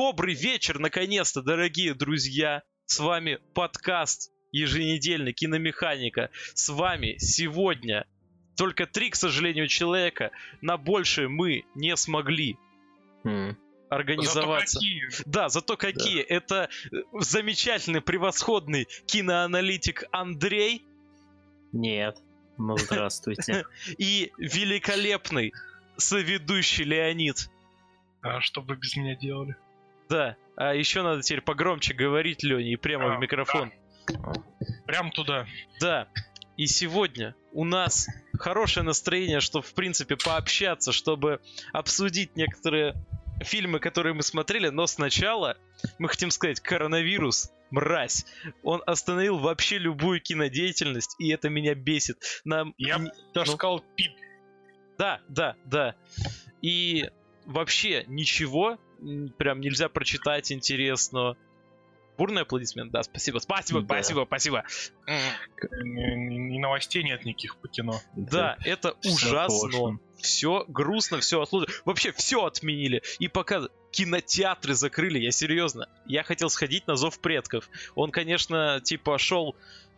Добрый вечер, наконец-то, дорогие друзья. С вами подкаст еженедельный «Киномеханика». С вами сегодня только три, к сожалению, человека. На больше мы не смогли М. организоваться. Зато какие? Да, зато какие. Это э, замечательный, превосходный киноаналитик Андрей Нет. Ну, здравствуйте. и великолепный соведущий Леонид. А что бы вы без меня делали? Да. А еще надо теперь погромче говорить, Леня, и прямо А, в микрофон. Прям туда. Да. И сегодня у нас хорошее настроение, чтобы, в принципе, пообщаться, чтобы обсудить некоторые фильмы, которые мы смотрели, но сначала мы хотим сказать, коронавирус, мразь, он остановил вообще любую кинодеятельность, и это меня бесит. Нам... Я н- даже ну, сказал пип. Да, да, да. И вообще ничего прям нельзя прочитать интересного. Бурный аплодисмент, да, спасибо, спасибо, Да. спасибо, спасибо. И новостей нет никаких по кино. Да, это всё ужасно. Все грустно, все отложено. Вообще все отменили. И пока кинотеатры закрыли, я серьезно. Я хотел сходить на Зов предков. Он, конечно, типа шел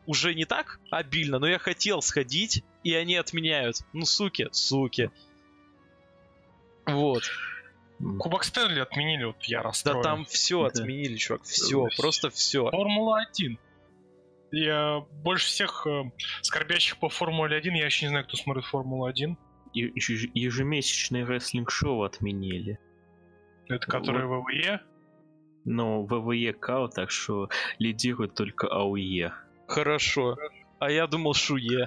уже не так обильно, но я хотел сходить, и они отменяют. Ну, суки, суки. Вот. Кубок Стэнли отменили, вот я Да расстроен. там все Да. отменили, чувак. Все, Да. просто все. Формула-1. Я больше всех э, скорбящих по Формуле-1, я еще не знаю, кто смотрит Формулу-1. И- еж- Ежемесячное рестлинг-шоу отменили. Это который ВВЕ. Но ВВЕ КАО, так что лидирует только АУЕ. Хорошо. А я думал Шуе.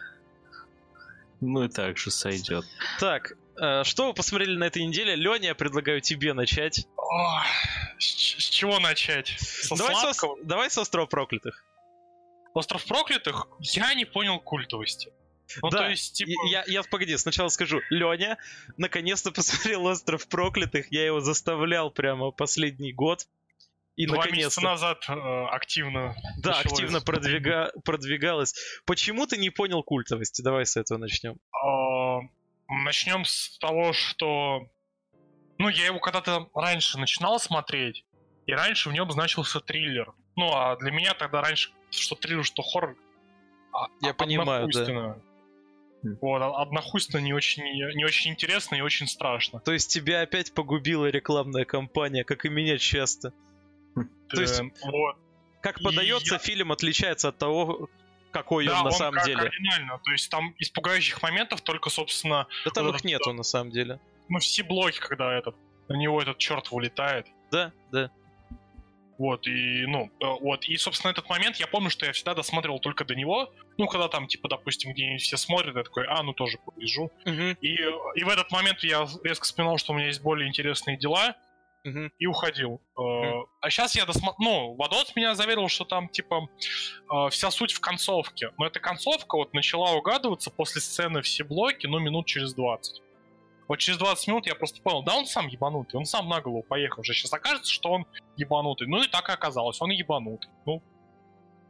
Ну и так же сойдет. Так, что вы посмотрели на этой неделе? Леня, я предлагаю тебе начать. О, с, с чего начать? Со давай, со, давай с острова проклятых. Остров проклятых? Я не понял культовости. Ну, Да, то есть, типа... Я, я, погоди, сначала скажу. Леня наконец-то посмотрел остров проклятых. Я его заставлял прямо последний год. И Два наконец-то. месяца назад э, активно Да, активно продвига... продвигалось. Почему ты не понял культовости? Давай с этого начнем. Начнем с того, что... Ну, я его когда-то раньше начинал смотреть, и раньше в нем значился триллер. Ну, а для меня тогда раньше, что триллер, что хоррор... а- Я а- понимаю, да. Хм. Вот, а- однохуйственно не очень, не очень интересно и очень страшно. То есть тебя опять погубила рекламная кампания, как и меня часто. То есть Э, вот. Как подается я- фильм отличается от того, какой Да, он на он самом как деле. оригинально. То есть там из пугающих моментов только, собственно, Да там вот их это- нету на самом деле. ну, все блоки, когда этот, на него этот черт вылетает. Да, да. Вот, и, ну, э, вот, и, собственно, этот момент, я помню, что я всегда досматривал только до него. Ну, когда там, типа, допустим, где-нибудь все смотрят, я такой, а, ну, тоже побежу. Мгм, И, э, и в этот момент я резко вспоминал, что у меня есть более интересные дела, мгм. и уходил. Мгм. А сейчас я досмотрел... Ну, Вадот меня заверил, что там, типа, э, вся суть в концовке. Но эта концовка вот начала угадываться после сцены все блоки, ну, минут через 20. Вот через 20 минут я просто понял, да он сам ебанутый, он сам на голову поехал. Уже сейчас окажется, что он ебанутый. Ну и так и оказалось, он ебанутый. Ну,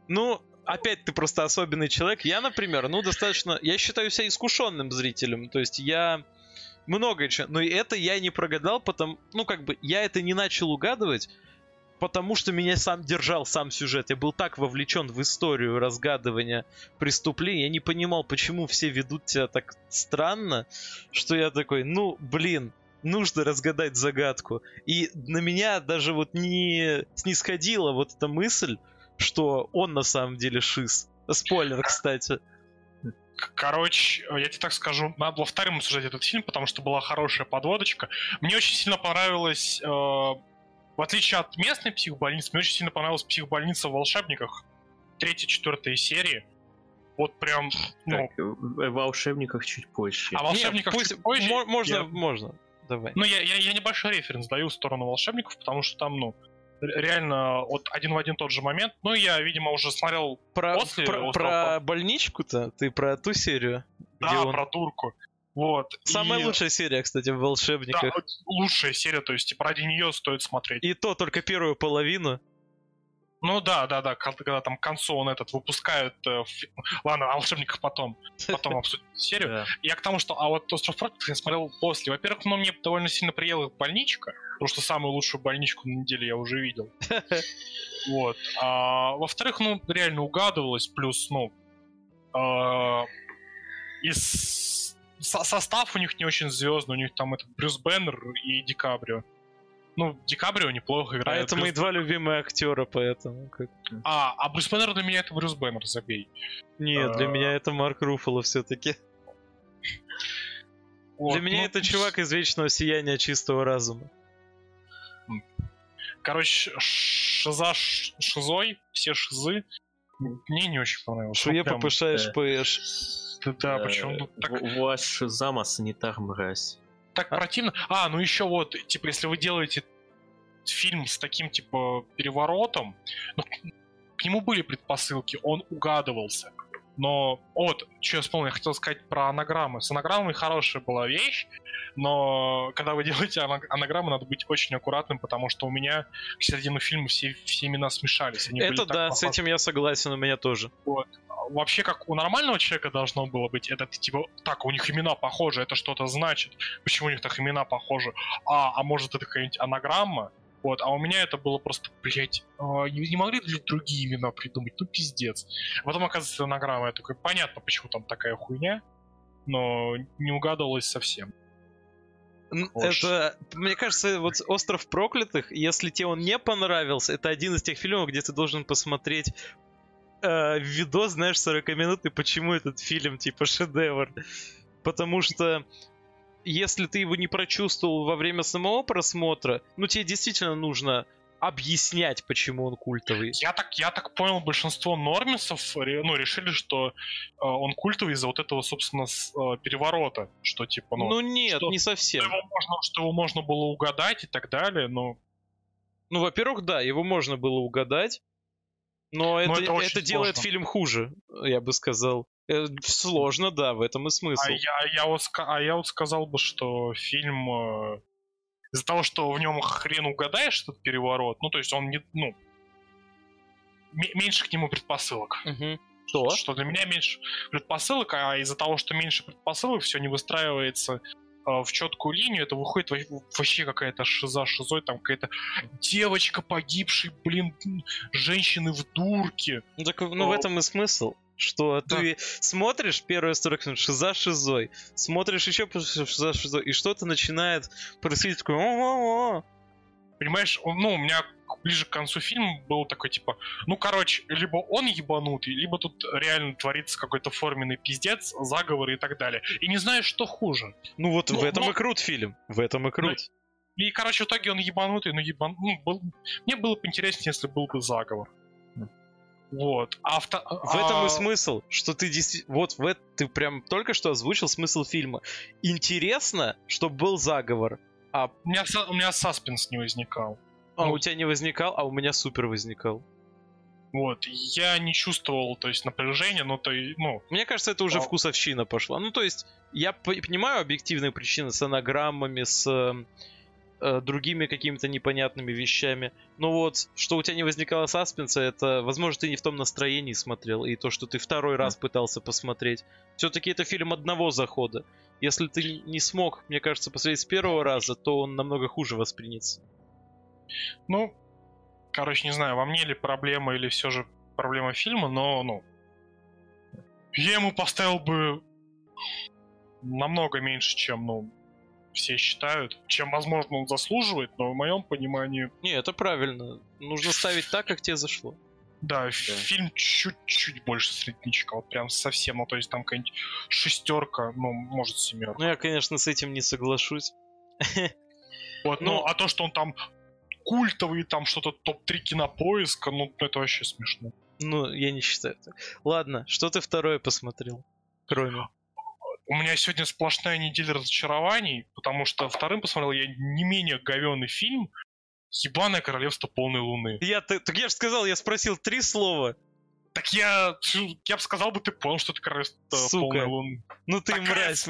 Ну, опять ты просто особенный человек. Я, например, ну, достаточно... Я считаю себя искушенным зрителем. То есть я многое чего... Но это я не прогадал, потому... Ну, как бы, я это не начал угадывать, потому что меня сам держал сам сюжет. Я был так вовлечен в историю разгадывания преступлений. Я не понимал, почему все ведут себя так странно, что я такой, ну, блин, нужно разгадать загадку. И на меня даже вот не снисходила вот эта мысль, что он на самом деле шиз. Спойлер, кстати. Короче, э, я тебе так скажу, надо было вторым обсуждать этот фильм, потому что была хорошая подводочка. Мне очень сильно понравилось, э, в отличие от местной психбольницы, мне очень сильно понравилась психбольница в волшебниках. Третья, четвертая серии. Вот прям, ну, Так, в в волшебниках чуть позже. а в волшебниках Не, пусть- чуть позже. мо- можно, я- можно. Давай. Ну, я, я, я небольшой референс даю в сторону волшебников, потому что там, ну, реально вот один в один тот же момент. Ну, я, видимо, уже смотрел, Про, после про, про больничку-то? Ты про ту серию? да, он- про турку. Вот. Самая И- лучшая серия, кстати, в Да, волшебниках. вот лучшая серия, то есть, типа, ради нее стоит смотреть. И то только первую половину. Ну да, да, да, когда, когда там концу он этот выпускают... Э, фи- Ладно, о волшебниках потом. Потом обсудим серию. Да. Я к тому, что... А вот «Остров проклятых» я смотрел после. Во-первых, ну, мне довольно сильно приела больничка, потому что самую лучшую больничку на неделе я уже видел. Вот. А, во-вторых, ну, реально угадывалось, плюс, ну, а, из со- состав у них не очень звездный, у них там этот Брюс Беннер и Ди Каприо. Ну, Ди Каприо неплохо А играет. это мои Брюс- два любимых актера, поэтому... как- А, а Брюс Беннер для меня это Брюс Беннер, забей. Нет, для А. меня это Марк Руффало все-таки. Вот, Для меня ну, это чувак из Вечного Сияния Чистого Разума. Короче, шиза шизой, все шизы. Мне не очень понравилось. Шуе Ну, прям, ППШ да. ШПШ. Да, да, Э, почему так, Ваш зама санитар мразь. так противно. А, ну еще вот, типа, если вы делаете фильм с таким, типа, переворотом, ну, к нему были предпосылки, он угадывался. Но, вот, что я вспомнил, я хотел сказать про анаграммы. С анаграммой хорошая была вещь, но когда вы делаете ана- анаграммы, надо быть очень аккуратным, потому что у меня к середину фильма все, все имена смешались. Они Это да, с этим я согласен, у меня тоже. вообще как у нормального человека должно было быть, это типа, так, у них имена похожи, это что-то значит. Почему у них так имена похожи? А, а может это какая-нибудь анаграмма? Вот, а у меня это было просто, блять, не, не могли ли другие имена придумать? Ну, пиздец. Потом, оказывается, анаграмма. Я такой, понятно, почему там такая хуйня, но не угадывалось совсем. Это, мне кажется, вот «Остров проклятых», если тебе он не понравился, это один из тех фильмов, где ты должен посмотреть э, видос, знаешь, 40-минутный, почему этот фильм, типа, шедевр. Потому что если ты его не прочувствовал во время самого просмотра, ну, тебе действительно нужно объяснять, почему он культовый. Я так, я так понял, большинство нормисов ну, решили, что э, он культовый из-за вот этого, собственно, с- э, переворота. Что типа, ну, Ну, нет, что- не что совсем. его можно, что его можно было угадать и так далее, но Ну, во-первых, да, его можно было угадать, но это, это это, очень делает сложно. фильм хуже, я бы сказал. Э, Сложно, да, в этом и смысл. А я, я вот, а я вот сказал бы, что фильм э, из-за того, что в нем хрен угадаешь этот переворот, ну то есть он не, ну ме- меньше к нему предпосылок. Мгм. Что? Что для меня меньше предпосылок, а из-за того, что меньше предпосылок, все не выстраивается э, в четкую линию, это выходит во- вообще какая-то шиза шизой, там какая-то девочка погибшей, блин, женщины в дурке. Ну, так, ну в этом и смысл. Что Да. ты смотришь первую 40 минут шиза шизой, смотришь еще шиза шизой, и что-то начинает происходить такое «О-о-о». Понимаешь, он- ну, у меня ближе к концу фильма был такой, типа, ну, короче, либо он ебанутый, либо тут реально творится какой-то форменный пиздец, заговоры и так далее. И не знаю, что хуже. Ну вот Ну, в этом но- и крут фильм. В этом и крут. И, короче, в итоге он ебанутый, но ебан... ну, был... мне было бы интереснее, если был бы заговор. Вот. А вто- В этом а, и смысл, что ты действительно... Вот в это ты прям только что озвучил смысл фильма. Интересно, чтобы был заговор, а, У меня, у меня саспенс не возникал. а Ну. у тебя не возникал, а у меня супер возникал. Вот. Я не чувствовал, то есть, напряжения, ну, то и, ну, Мне кажется, это уже А- вкусовщина пошла. Ну, то есть, я понимаю объективные причины с анаграммами, с э, другими какими-то непонятными вещами. Но вот, что у тебя не возникало саспенса, это, возможно, ты не в том настроении смотрел, и то, что ты второй раз пытался посмотреть. Все-таки это фильм одного захода. Если ты не смог, мне кажется, посмотреть с первого раза, то он намного хуже воспринятся. Ну, короче, не знаю, во мне ли проблема или все же проблема фильма, но, ну, я ему поставил бы намного меньше, чем, ну, все считают, чем, возможно, он заслуживает, но в моем понимании, Не, это правильно. Нужно ставить так, как тебе зашло. да, фильм чуть-чуть больше среднячка, вот прям совсем, ну, то есть там какая-нибудь шестерка, ну, может, семерка. Ну, я, конечно, с этим не соглашусь. Вот, ну, ну- а то, что он там культовый, там что-то топ-3 кинопоиска, ну, это вообще смешно. Ну, я не считаю так. Ладно, что ты второе посмотрел? Кроме. У меня сегодня сплошная неделя разочарований, потому что вторым посмотрел я не менее говенный фильм «Ебаное королевство полной луны». Я, ты, так я же сказал, я спросил три слова. Так я, я бы сказал бы, ты понял, что это королевство Сука. полной луны. Ну ты Такая мразь.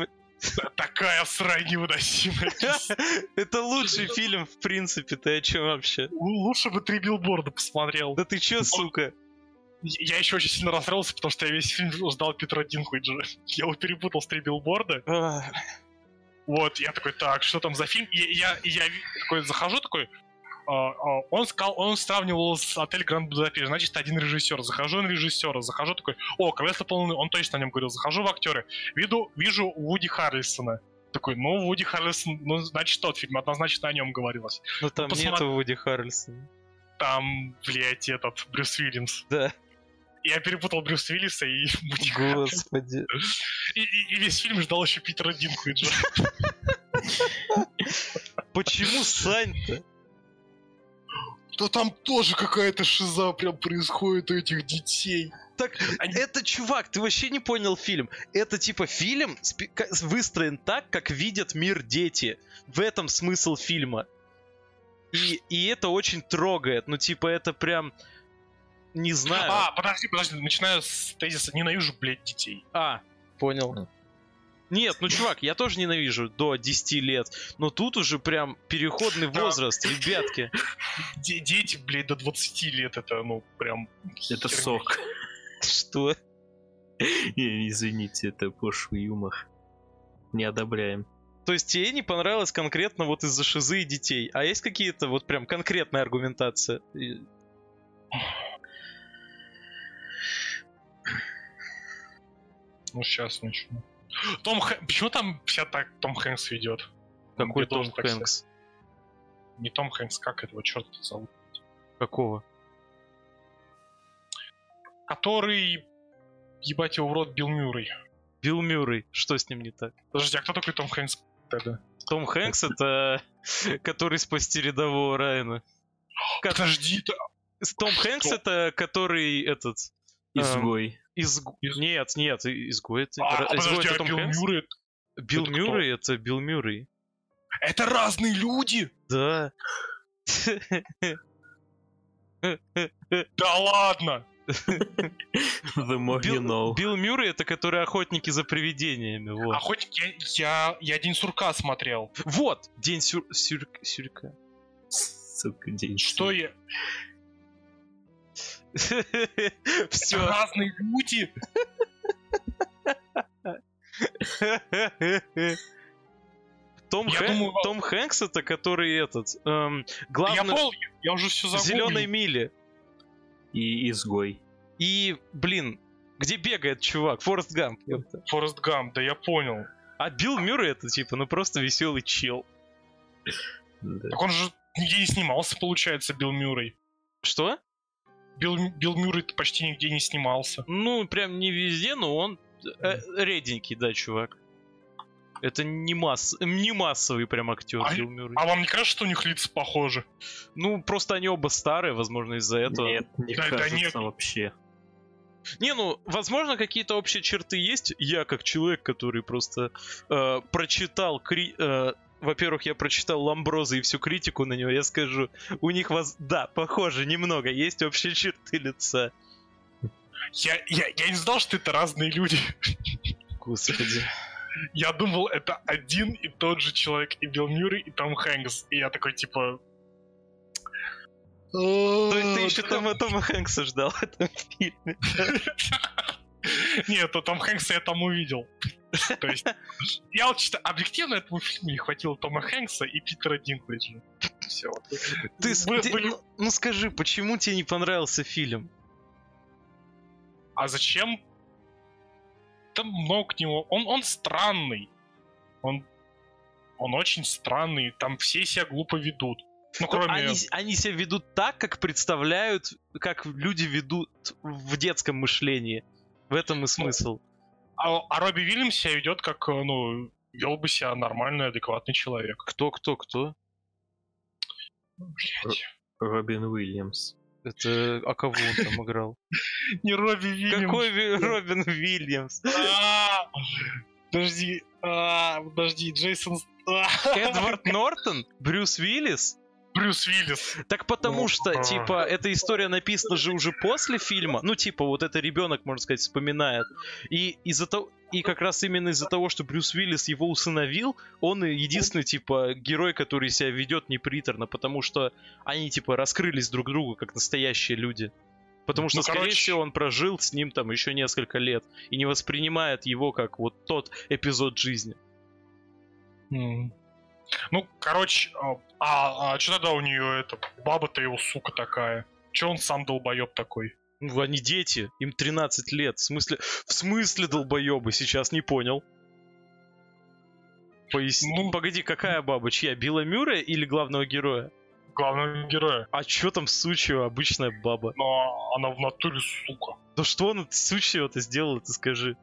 Такая срань невыносимая. Это лучший фильм, в принципе, ты о чем вообще? Лучше бы три билборда посмотрел. Да ты чё, сука? Я еще очень сильно расстроился, потому что я весь фильм ждал Питера Динклэджа. Я его перепутал с три билборда. Вот, я такой, так, что там за фильм? И я, я ви- такой захожу, такой, а, а, он сказал, он сравнивал с отель Гранд Будапешт, значит, один режиссер. Захожу на режиссера, захожу такой, о, Квеста полный, он точно о нем говорил. Захожу в актеры, виду, вижу Вуди Харрельсона. Такой, ну, Вуди Харрельсон, ну, значит, тот фильм, однозначно о нем говорилось. Ну там посмотри. нету Вуди Харрельсона. Там, блядь, этот, Брюс Уильямс. Да. Я перепутал Брюса Уиллиса и Вуди Господи. И, и- и весь фильм ждал еще Питера Динклэджа. Почему Сань-то? Да там тоже какая-то шиза прям происходит у этих детей. Так, Они- это, чувак, ты вообще не понял фильм. Это типа фильм спи- выстроен так, как видят мир дети. В этом смысл фильма. И, и это очень трогает. Ну, типа, это прям... Не знаю. А, подожди, подожди, начинаю с тезиса «ненавижу, блядь, детей». А, понял. Нет, ну, чувак, я тоже ненавижу до 10 лет. Но тут уже прям переходный Да. возраст, ребятки. Де- дети, блядь, до 20 лет, это, ну, прям... Это херня. сок. Что? Не, Извините, это пошлый юмор. Не одобряем. То есть тебе не понравилось конкретно вот из-за шизы и детей. А есть какие-то вот прям конкретная аргументация? Ну, сейчас начну. Том Хэ- Почему там вся так Том Хэнкс ведет? Какой Том Хэнкс? Не Том Хэнкс, как этого черта зовут? Какого? Который... Ебать его в рот Билл Мюррей. Билл Мюррей. Что с ним не так? Подожди, а кто такой Том Хэнкс тогда? Том Хэнкс это который спасти рядового Райана. Подожди. Том Хэнкс это который этот... Изгой. Изг... Из- Нет, нет, изгой это... А, изгой подожди, это а Билл Хэнкс? Мюррей... Билл это кто? Мюррей это Билл Мюррей. Это разные люди! Да. Да ладно! The more you Билл, know. Билл Мюррей это который охотники за привидениями. Вот. Охотник, я, я, я День сурка смотрел. Вот! День сюр... сюр- сюрка. Сука, день. Что я... Все. Разные люди! Том, Я Хэ- думаю, Том Хэнкс это который этот эм, Я главный понял, я уже все загуглил. зеленой миле. И изгой. И, блин, где бегает чувак? Форест Гамп. Форест Гамп, да я понял. А Билл Мюррей это типа, ну просто веселый чел. Так он же нигде не снимался, получается, Билл Мюррей. Что? Билл, Билл Мюррей почти нигде не снимался. Ну, прям не везде, но он э, реденький, да, чувак. Это не, масс... не массовый прям актер А- Билл Мюррей. А вам не кажется, что у них лица похожи? Ну, просто они оба старые, возможно, из-за этого. Нет, не Да- да кажется нет. вообще. Не, ну, возможно, какие-то общие черты есть. Я, как человек, который просто э, прочитал... Кри... э, во-первых, я прочитал Ламброза и всю критику на него, я скажу, у них вас... Да, похоже, немного, есть общие черты лица. Я, я, я не знал, что это разные люди. Господи. Я думал, это один и тот же человек, и Билл Мюррей, и Том Хэнкс. И я такой, типа... То есть ты еще Тома, Тома Хэнкса ждал в этом фильме. Нет, то Том Хэнкса я там увидел. То есть, я вот чисто объективно этому фильму не хватило Тома Хэнкса и Питера Динклэджа. Все. Ты, с- Вы- ты- были- ну, ну скажи, почему тебе не понравился фильм? А зачем? Там много к нему. Он, он странный. Он, он очень странный. Там все себя глупо ведут. Ну, Ну, кроме... Они, они себя ведут так, как представляют, как люди ведут в детском мышлении. В этом и смысл. А, а Робби Вильямс себя ведет как, э, ну, вел бы себя нормальный, адекватный человек. Кто, кто, кто? Блять. Робин Уильямс. Это, а кого он там играл? Не Робби Вильямс. Какой Робин Вильямс? А, Подожди, а, подожди, Джейсон... Эдвард Нортон? Брюс Уиллис? Брюс Уиллис. Так потому что, типа, эта история написана же уже после фильма. Ну, типа, вот это ребенок, можно сказать, вспоминает. И из-за того. И как раз именно из-за того, что Брюс Уиллис его усыновил, он единственный, типа, герой, который себя ведет неприторно, потому что они, типа, раскрылись друг другу как настоящие люди. Потому что, Ну, скорее короче- всего, он прожил с ним там еще несколько лет и не воспринимает его как вот тот эпизод жизни. М. Ну, короче, а, а, что тогда у нее это? Баба-то его сука такая. Че он сам долбоеб такой? Ну, они дети, им 13 лет. В смысле, в смысле долбоебы? Сейчас не понял. Поясни. Ну- Погоди, какая баба? Чья? Билла Мюррея или главного героя? Главного героя. А чё там сучьего? Обычная баба. Но она в натуре сука. Да что она сучьего-то сделала, ты скажи?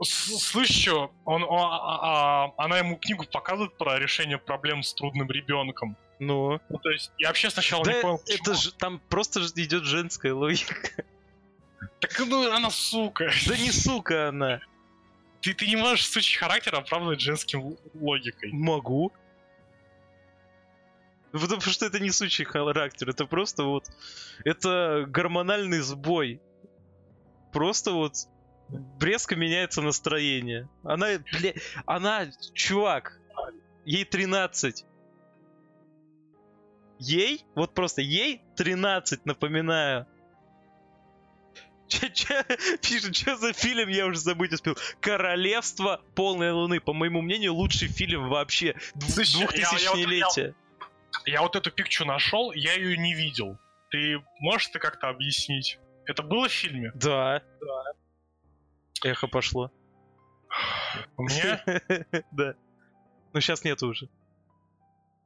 Слышь, чё, он, о- а- а- она ему книгу показывает про решение проблем с трудным ребенком. Ну. Ну, то есть, я вообще сначала Да не понял, это почему. же там просто идет женская логика. Так, ну, она сука. Да не сука она. Ты, ты не можешь сучий характер оправдывать женским логикой. Могу. Ну, Потому что это не сучий характер, это просто вот... Это гормональный сбой. Просто вот резко меняется настроение. Она, бля, она, чувак, ей 13. Ей? Вот просто ей 13, напоминаю. Че, че, пишет, что за фильм, я уже забыть успел. Королевство полной луны. По моему мнению, лучший фильм вообще. Дв- Слушай, я- я вот-. Я вот эту пикчу нашел, я ее не видел. Ты можешь это как-то объяснить? Это было в фильме? Да. Эхо пошло. У меня? Да. Ну сейчас нет уже.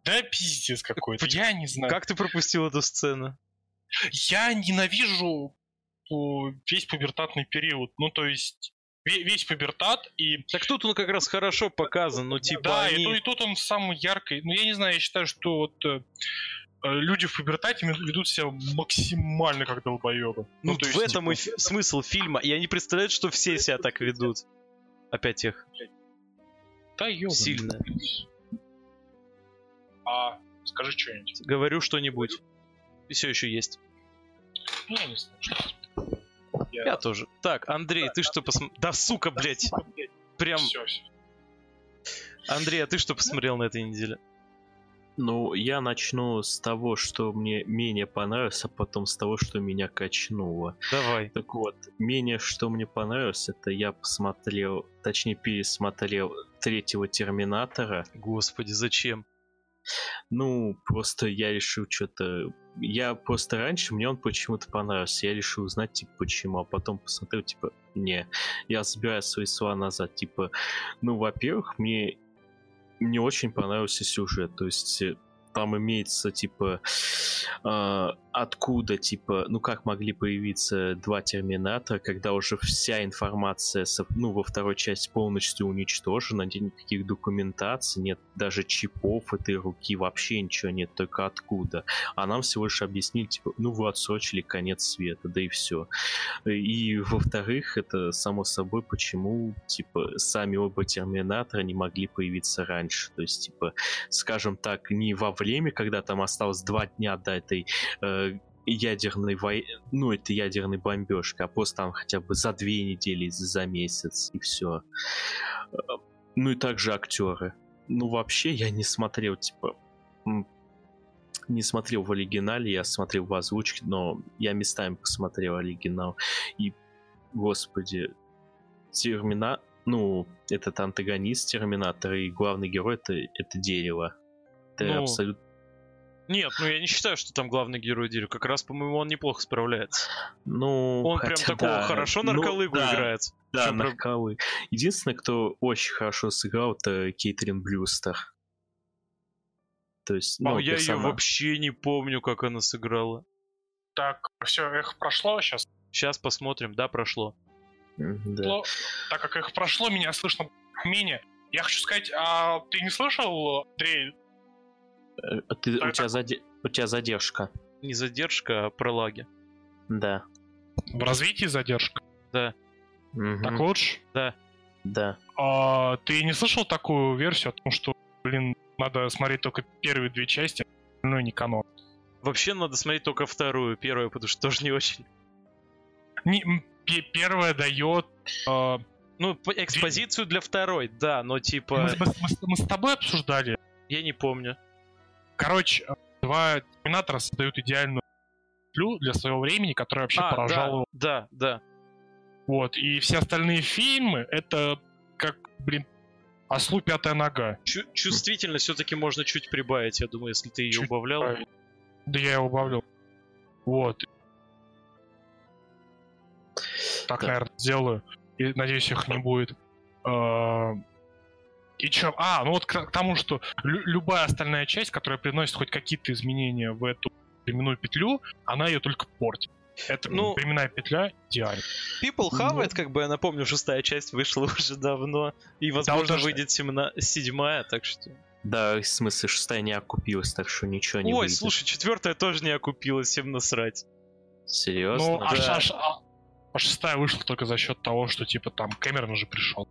Да пиздец какой-то, я не знаю. Как ты пропустил эту сцену? Я ненавижу о, весь пубертатный период. Ну, то есть, ве- весь пубертат и... Так тут он как раз хорошо показан, ну типа да, они... и, тут, и тут он самый яркий. Ну, я не знаю, я считаю, что вот э, э, люди в пубертате ведут себя максимально как долбоебы. Ну, то в есть, этом и типа, фи- смысл фильма. И они представляют, что все себя так ведут. Опять их. Да, ёбаный. сильно. А, скажи что-нибудь. Говорю что-нибудь. И все еще есть. Ну, я не знаю, что Я тоже. Так, Андрей, ты что посмотрел? Да сука, блять. Прям. Все, Андрей, а ты что посмотрел на этой неделе? Ну, я начну с того, что мне менее понравилось, а потом с того, что меня качнуло. Давай. Так вот, менее что мне понравилось, это я посмотрел, точнее пересмотрел третьего Терминатора. Господи, зачем? Ну, просто я решил что-то... Я просто раньше, мне он почему-то понравился. Я решил узнать, типа, почему. А потом посмотрел, типа, не. Я забираю свои слова назад. Типа, ну, во-первых, мне мне очень понравился сюжет. То есть э, там имеется, типа, э, откуда, типа, ну как могли появиться два Терминатора, когда уже вся информация, ну, во второй части полностью уничтожена, нет никаких документаций, нет даже чипов этой руки, вообще ничего нет, только откуда. А нам всего лишь объяснили, типа, ну вы отсрочили конец света, да и все. И во-вторых, это само собой, почему, типа, сами оба Терминатора не могли появиться раньше. То есть, типа, скажем так, не во время, когда там осталось два дня до этой э, ядерной войны, ну, это ядерной бомбежка, а просто там хотя бы за две недели, за месяц, и все. Ну и также актеры. Ну, вообще, я не смотрел, типа, не смотрел в оригинале, я смотрел в озвучке, но я местами посмотрел оригинал. И, господи, Термина... Ну, этот антагонист Терминатора и главный герой это, это дерево. Это Ну, абсолютно... Нет, ну я не считаю, что там главный герой дерева. Как раз, по-моему, он неплохо справляется. Ну, Он прям хотя такого да, хорошо ну, нарколыгу да, играет. Да, Причем прям- нарколы. Единственное, кто очень хорошо сыграл, это Кейтрин Блюстер. То есть, ну, а я ее персонаж. вообще не помню, как она сыграла. Так, все, эхо прошло сейчас. Сейчас посмотрим. Да, прошло. Да. Но, так как их прошло, меня слышно менее. Я хочу сказать, а ты не слышал, Андрей, А ты- у, тебя заде- у тебя задержка. Не задержка, а пролаги. Да. в развитии задержка? Мгм. Так лучше? Да. А, ты не слышал такую версию о том, что, блин, надо смотреть только первые две части, ну не канон. Вообще надо смотреть только вторую, первую, потому что тоже не очень. Не, м, пе- первое дает... э, Ну, по- экспозицию для второй, да, но типа, мы, мы с- мы с тобой обсуждали. я не помню. Короче, э, два Терминатора создают идеальную петлю для своего времени, которая вообще А, поражала. да, да, да. Вот. И все остальные фильмы, это как, блин, ослу пятая нога. Чу- чувствительность все-таки можно чуть прибавить, я думаю, если ты ее Чуть убавлял. прибавить. Да я его убавлю. Вот. Так, Да. наверное, сделаю. И надеюсь, их не будет. А, И чё? А, ну вот к, к тому, что лю- любая остальная часть, которая приносит хоть какие-то изменения в эту временную петлю, она ее только портит. Это Ну, ну, временная петля идеальна. People Ну. Have It, как бы я напомню, шестая часть вышла уже давно. И, возможно, уже выйдет семна- седьмая, так что... Да, в смысле, шестая не окупилась, так что ничего не Ой, выйдет. слушай, четвертая тоже не окупилась, всем насрать. Серьезно? Ну, а, да. ш- а ш- а- а шестая вышла только за счет того, что типа там Кэмерон уже пришел.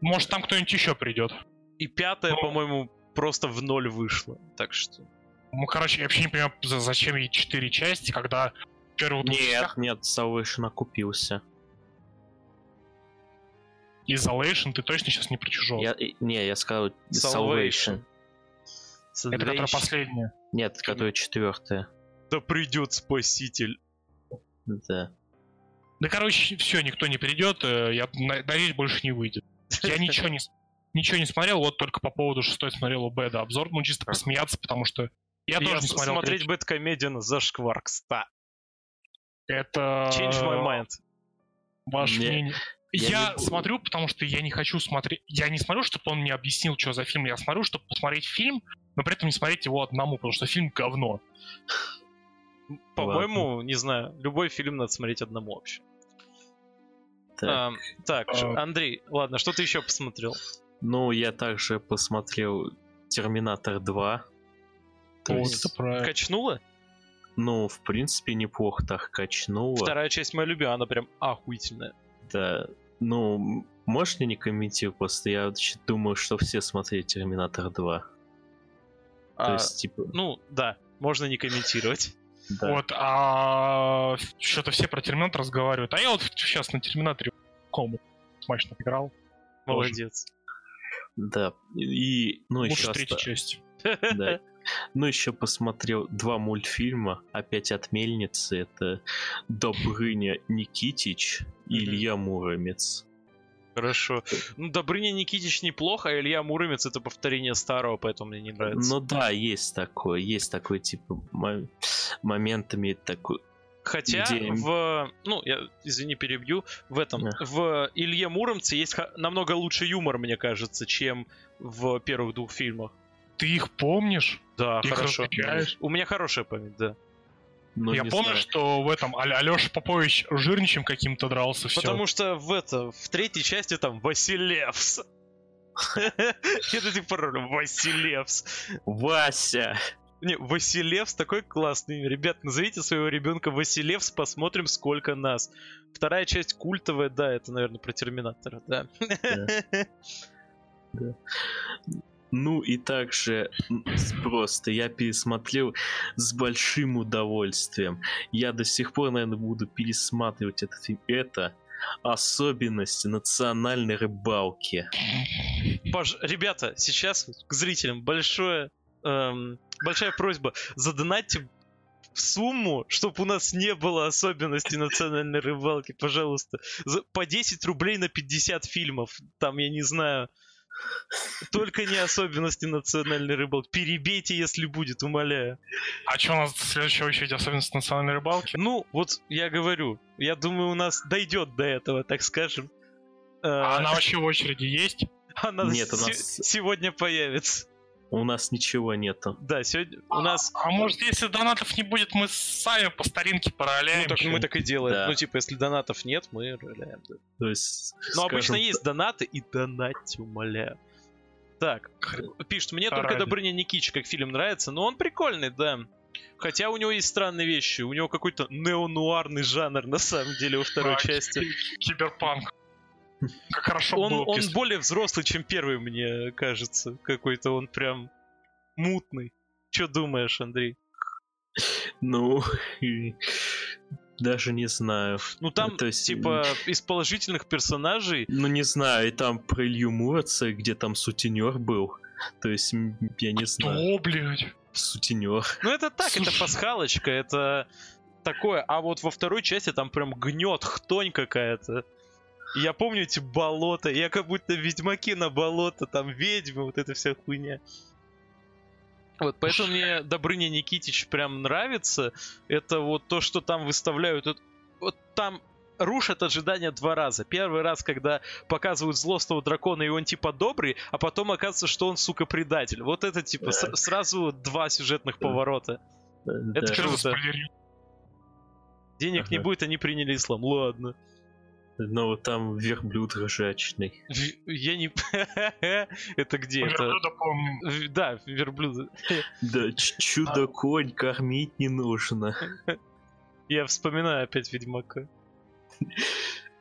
Может, там кто-нибудь еще придет. И пятая, Ну. по-моему, просто в ноль вышла. Так что... Ну, короче, я вообще не понимаю, за- зачем ей четыре части, когда первых двух Нет, частях нет, Salvation окупился. Isolation ты точно сейчас не про чужого. Я, не, я сказал Salvation. Salvation. Это которая последняя. Нет, которая четвертая. Да придет спаситель. Да. Да, короче, все, никто не придет. э, Я на- надеюсь, больше не выйдет. Я ничего не, ничего не смотрел, вот только по поводу шестой смотрел у Бэда обзор, ну, чисто посмеяться, потому что я, тоже не смотрел. смотреть третий. Бэткомедиан за шквар, кста. Это... Change my mind. Ваше Не, мнение. я Я, не смотрю, потому что я не хочу смотреть. Я не смотрю, чтобы он мне объяснил, что за фильм. Я смотрю, чтобы посмотреть фильм, но при этом не смотреть его одному, потому что фильм говно. По-моему, не знаю, любой фильм надо смотреть одному вообще. Так. Ам, так, А. Андрей, ладно, что ты еще посмотрел? Ну, я также посмотрел Терминатор 2. То Вот есть, это правильно. Качнула? ну, в принципе, неплохо так качнуло. Вторая часть моя любимая, она прям охуительная. Да. Ну, можешь мне не комментировать, просто я думаю, что все смотрели Терминатор 2. То А, есть, типа, Ну, да, можно не комментировать. Да. Вот, а что-то все про Терминатор разговаривают. А я вот сейчас на Терминаторе кому смачно играл. Молодец. Да. И, ну, Лучше еще третья часть. Да. Ну, еще посмотрел два мультфильма, опять от Мельницы. Это Добрыня Никитич и. Илья Муромец. Хорошо. Ну, Добрыня Никитич неплохо, а Илья Муромец это повторение старого, поэтому мне не нравится. Ну да, есть такое, есть такой, типа, мо- моментами такой... Хотя Где- в... Ну, я, извини, перебью. В этом... Да. В Илье Муромце есть намного лучше юмор, мне кажется, чем в первых двух фильмах. Ты их помнишь? Да, Ты хорошо. У меня хорошая память, да. Ну, я помню, знаю. что в этом Ал- Алеша Попович жирничем каким-то дрался, все. Потому что в это, в третьей части там Василевс. Это типа пароль Василевс. Вася! Не, Василевс такой классный. Ребят, назовите своего ребенка Василевс, посмотрим, сколько нас. Вторая часть культовая, да, это, наверное, про Терминатора, да. Ну и также просто я пересмотрел с большим удовольствием. Я до сих пор, наверное, буду пересматривать этот фильм. Это особенности национальной рыбалки. Пож- Ребята, сейчас к зрителям большое, эм, большая просьба. Задонатьте сумму, чтобы у нас не было особенностей национальной рыбалки, пожалуйста. За- по 10 рублей на 50 фильмов. Там, я не знаю. Только не особенности национальной рыбалки. Перебейте, если будет, умоляю. А что у нас в следующей очередь особенность национальной рыбалки? Ну, вот я говорю, я думаю, у нас дойдет до этого, так скажем. Э, А она вообще в очереди есть? она Нет, у нас- сегодня появится. У нас ничего нету. Да, сегодня у нас А может, если донатов не будет, мы сами по старинке паралляем? Ну, так мы так и делаем. Да. Ну, типа, если донатов нет, мы роляем. да. То есть, Но скажем обычно так, есть донаты и донатьте, умоляю. Так, пишет, мне только Ради. Добрыня Никич как фильм нравится, но он прикольный, да. Хотя у него есть странные вещи. У него какой-то неонуарный жанр, на самом деле, во второй Да, части. ки- Киберпанк. Как хорошо Он, было. он пис- более взрослый, чем первый, мне кажется. Какой-то он прям... мутный. Что думаешь, Андрей? Ну, даже не знаю. Ну там, То есть, типа, из положительных персонажей... Ну, не знаю, и там про Илью Муроца, где там сутенер был. То есть, я не знаю, Что, блядь? сутенер. Ну это так, это Слушай. пасхалочка, это такое. А вот во второй части там прям гнет, хтонь какая-то. И Я помню эти болота, я как будто ведьмаки на болото, там ведьмы, вот эта вся хуйня. Вот, поэтому мне Добрыня Никитич прям нравится. Это вот то, что там выставляют. Вот, вот там рушат ожидания два раза. Первый раз, когда показывают злостного дракона, и он типа добрый, а потом оказывается, что он, сука, предатель. Вот это типа с- сразу два сюжетных поворота. Да. Это круто. Денег не Ага. будет, они приняли ислам. Ладно. Ну, там верблюд ржачный. В- Я не... Это где это? Верблюда помним. В- Да, верблюд. Да, чудо-конь кормить не нужно. Я вспоминаю опять Ведьмака.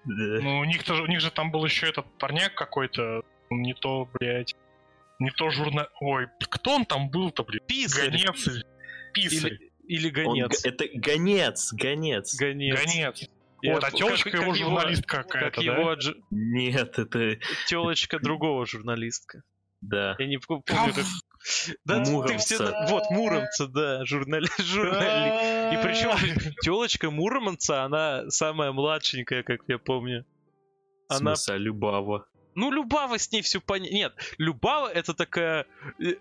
Ну, у них, тоже, у них же там был еще этот парняк какой-то, не то, блядь, не то журнал... Ой, кто он там был-то, блядь? Писарь. Гонец или... Писарь. Или, или Он гонец. это гонец, гонец. Гонец. Гонец. Вот, а телочка как- его как журналистка Как какая-то, да? его дж- Нет, это... телочка другого журналистка. Да. Я не помню, как... Да ты Муромца. все... Вот, Муромца, да, журнали... журналист. И причем телочка Муромца, она самая младшенькая, как я помню. В Она смысле, а Любава. Ну, Любава с ней все понятно. Нет, Любава это такая э,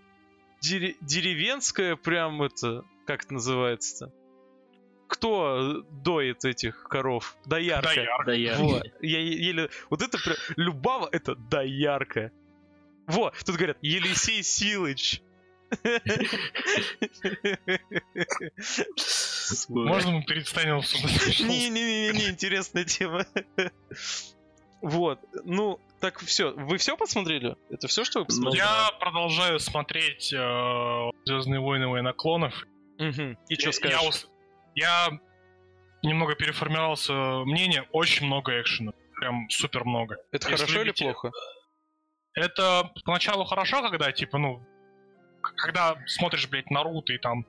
дере- деревенская, прям это, как это называется-то? Кто доит этих коров? Доярка. Доярка. Да я... Вот, я еле... Вот это прям... Любава это доярка. Во, тут говорят, Елисей Силыч. Можно мы перестанем обсуждать? Не-не-не, интересная тема. Вот, ну, так все. Вы все посмотрели? Это все, что вы посмотрели? Я продолжаю смотреть Звездные войны война клонов. Мгм. И что скажешь? Я, немного переформировал свое мнение. Очень много экшена. Прям супер много. Это если хорошо или любите- плохо? Это поначалу хорошо, когда, типа, ну, когда смотришь, блядь, Наруто и там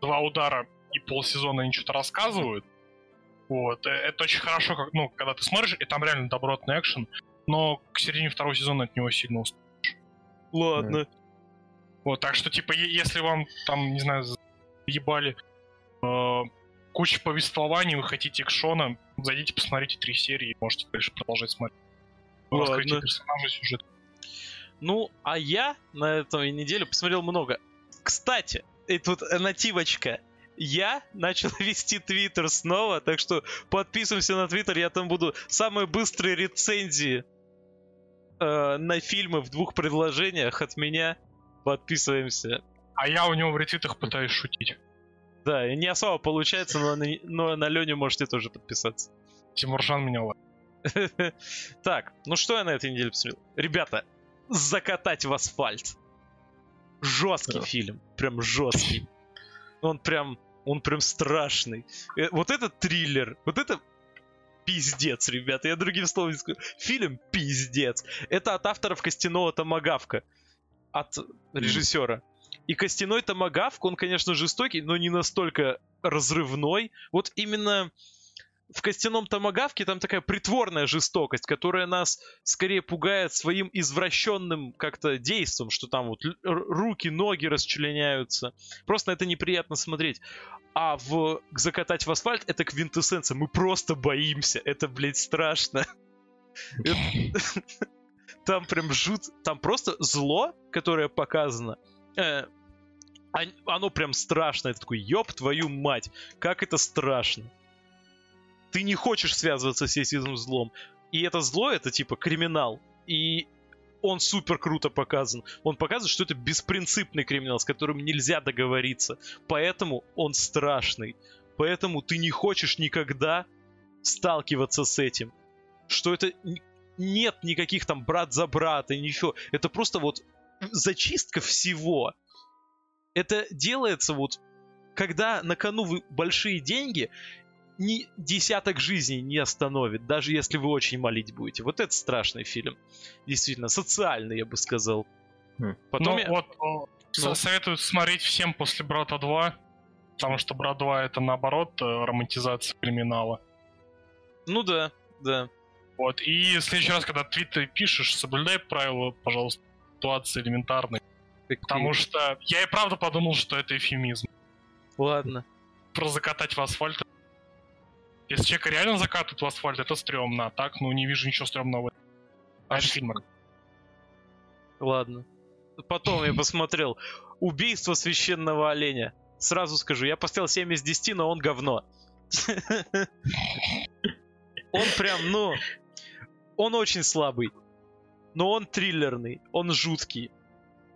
два удара и полсезона они что-то рассказывают. Вот, э, это очень хорошо, как, ну, когда ты смотришь, и там реально добротный экшен, но к середине второго сезона от него сильно устал. Ладно. Вот, так что, типа, если вам там, не знаю, ебали куча повествований, вы хотите экшона, зайдите, посмотрите три серии, можете дальше продолжать смотреть. Ладно. Раскрытие персонажей, сюжет. Ну, а я на этой неделе посмотрел много. Кстати, и тут нативочка. Я начал вести твиттер снова, так что подписываемся на твиттер, я там буду самые быстрые рецензии э, на фильмы в двух предложениях от меня. Подписываемся. А я у него в ретвитах пытаюсь шутить. Да, и не особо получается, но на, но на Леню можете тоже подписаться. Тимуржан меня лайк. Так, ну что я на этой неделе посмотрел? Ребята, закатать в асфальт. Жесткий фильм, прям жесткий. Он прям, он прям страшный. Э, Вот этот триллер, вот это пиздец, ребята. Я другим словом не скажу. Фильм пиздец. Это от авторов Костяного Томагавка. От режиссера. И Костяной Томагавк, он, конечно, жестокий, но не настолько разрывной. Вот именно в Костяном Томагавке там такая притворная жестокость, которая нас скорее пугает своим извращенным как-то действом, что там вот руки, ноги расчленяются. Просто на это неприятно смотреть. А в закатать в асфальт это квинтэссенция. Мы просто боимся. Это, блядь, страшно. Там прям жут... Там просто зло, которое показано, э, оно прям страшно. Это такой, ёб твою мать, как это страшно. Ты не хочешь связываться с этим злом. И это зло, это типа криминал. И он супер круто показан. Он показывает, что это беспринципный криминал, с которым нельзя договориться. Поэтому он страшный. Поэтому ты не хочешь никогда сталкиваться с этим. Что это нет никаких там брат за брата, ничего. Это просто вот зачистка всего. Это делается вот, когда на кону вы большие деньги, ни десяток жизней не остановит, даже если вы очень молить будете. Вот это страшный фильм. Действительно, социальный, я бы сказал. Хм. Потом ну, я- вот, Ну. Советуют смотреть всем после Брата 2, потому что Брат 2 это наоборот э, романтизация криминала. Ну да, да. Вот. И в следующий раз, когда твиты пишешь, соблюдай правила, пожалуйста, ситуации элементарной. Потому что я и правда подумал, что это эфемизм. Ладно. Про закатать в асфальт. Если человека реально закатывают в асфальт, это стрёмно. А так, ну, не вижу ничего стрёмного. А в фильмах. Ладно. Потом я посмотрел «Убийство священного оленя». Сразу скажу, я поставил 7 из 10, но он говно. Он прям, ну... Он очень слабый. Но он триллерный, он жуткий.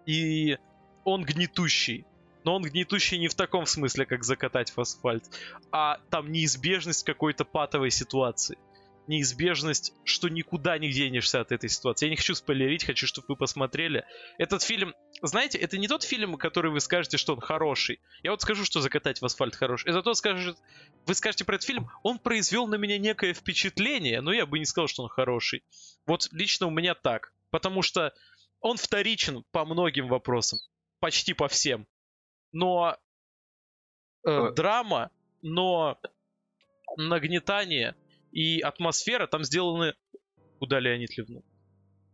И он гнетущий. Но он гнетущий не в таком смысле, как закатать в асфальт, а там неизбежность какой-то патовой ситуации неизбежность, что никуда не денешься от этой ситуации. Я не хочу спойлерить, хочу, чтобы вы посмотрели. Этот фильм, знаете, это не тот фильм, который вы скажете, что он хороший. Я вот скажу, что «Закатать в асфальт» хороший. Это тот скажет, вы скажете про этот фильм, он произвел на меня некое впечатление, но я бы не сказал, что он хороший. Вот лично у меня так. Потому что он вторичен по многим вопросам. Почти по всем. Но э, Э. драма, но нагнетание и атмосфера там сделаны... Куда Леонид ливнул?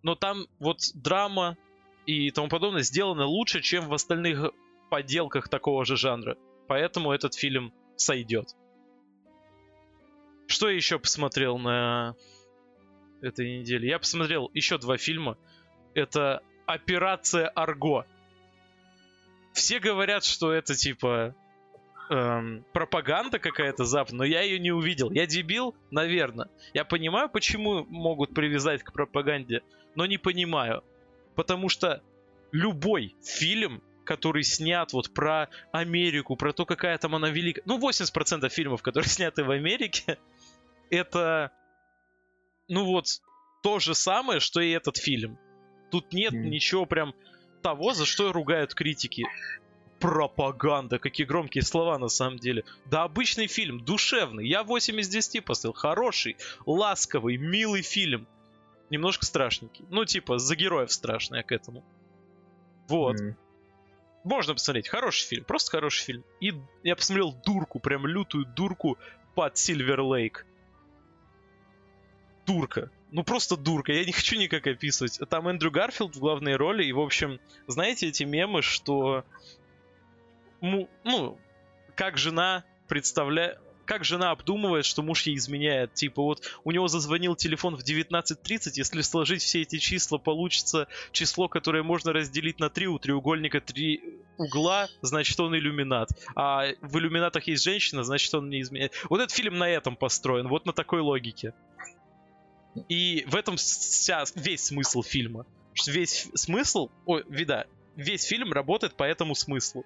Но там вот драма и тому подобное сделано лучше, чем в остальных поделках такого же жанра. Поэтому этот фильм сойдет. Что я еще посмотрел на этой неделе? Я посмотрел еще два фильма. Это «Операция Арго». Все говорят, что это типа эм, пропаганда какая-то западная, но я ее не увидел. Я дебил, наверное. Я понимаю, почему могут привязать к пропаганде, но не понимаю. Потому что любой фильм, который снят вот про Америку, про то, какая там она великая... Ну, 80% фильмов, которые сняты в Америке, это, ну вот, то же самое, что и этот фильм. Тут нет Мгм. ничего прям того, за что ругают критики. Пропаганда, какие громкие слова на самом деле. Да обычный фильм, душевный. Я 8 из 10 поставил. Хороший, ласковый, милый фильм. Немножко страшненький. Ну, типа, за героев страшный я к этому. Вот. М. Можно посмотреть. Хороший фильм. Просто хороший фильм. И я посмотрел дурку, прям лютую дурку под Сильвер Лейк. Дурка. Ну просто дурка. Я не хочу никак описывать. Там Эндрю Гарфилд в главной роли. И, в общем, знаете эти мемы, что... Ну, как жена представляет... Как жена обдумывает, что муж ей изменяет. Типа вот у него зазвонил телефон в 19.30, если сложить все эти числа, получится число, которое можно разделить на 3, у треугольника 3 угла, значит он иллюминат. А в иллюминатах есть женщина, значит он не изменяет. Вот этот фильм на этом построен, вот на такой логике. И в этом вся, весь смысл фильма. Весь смысл, ой, вида, весь фильм работает по этому смыслу.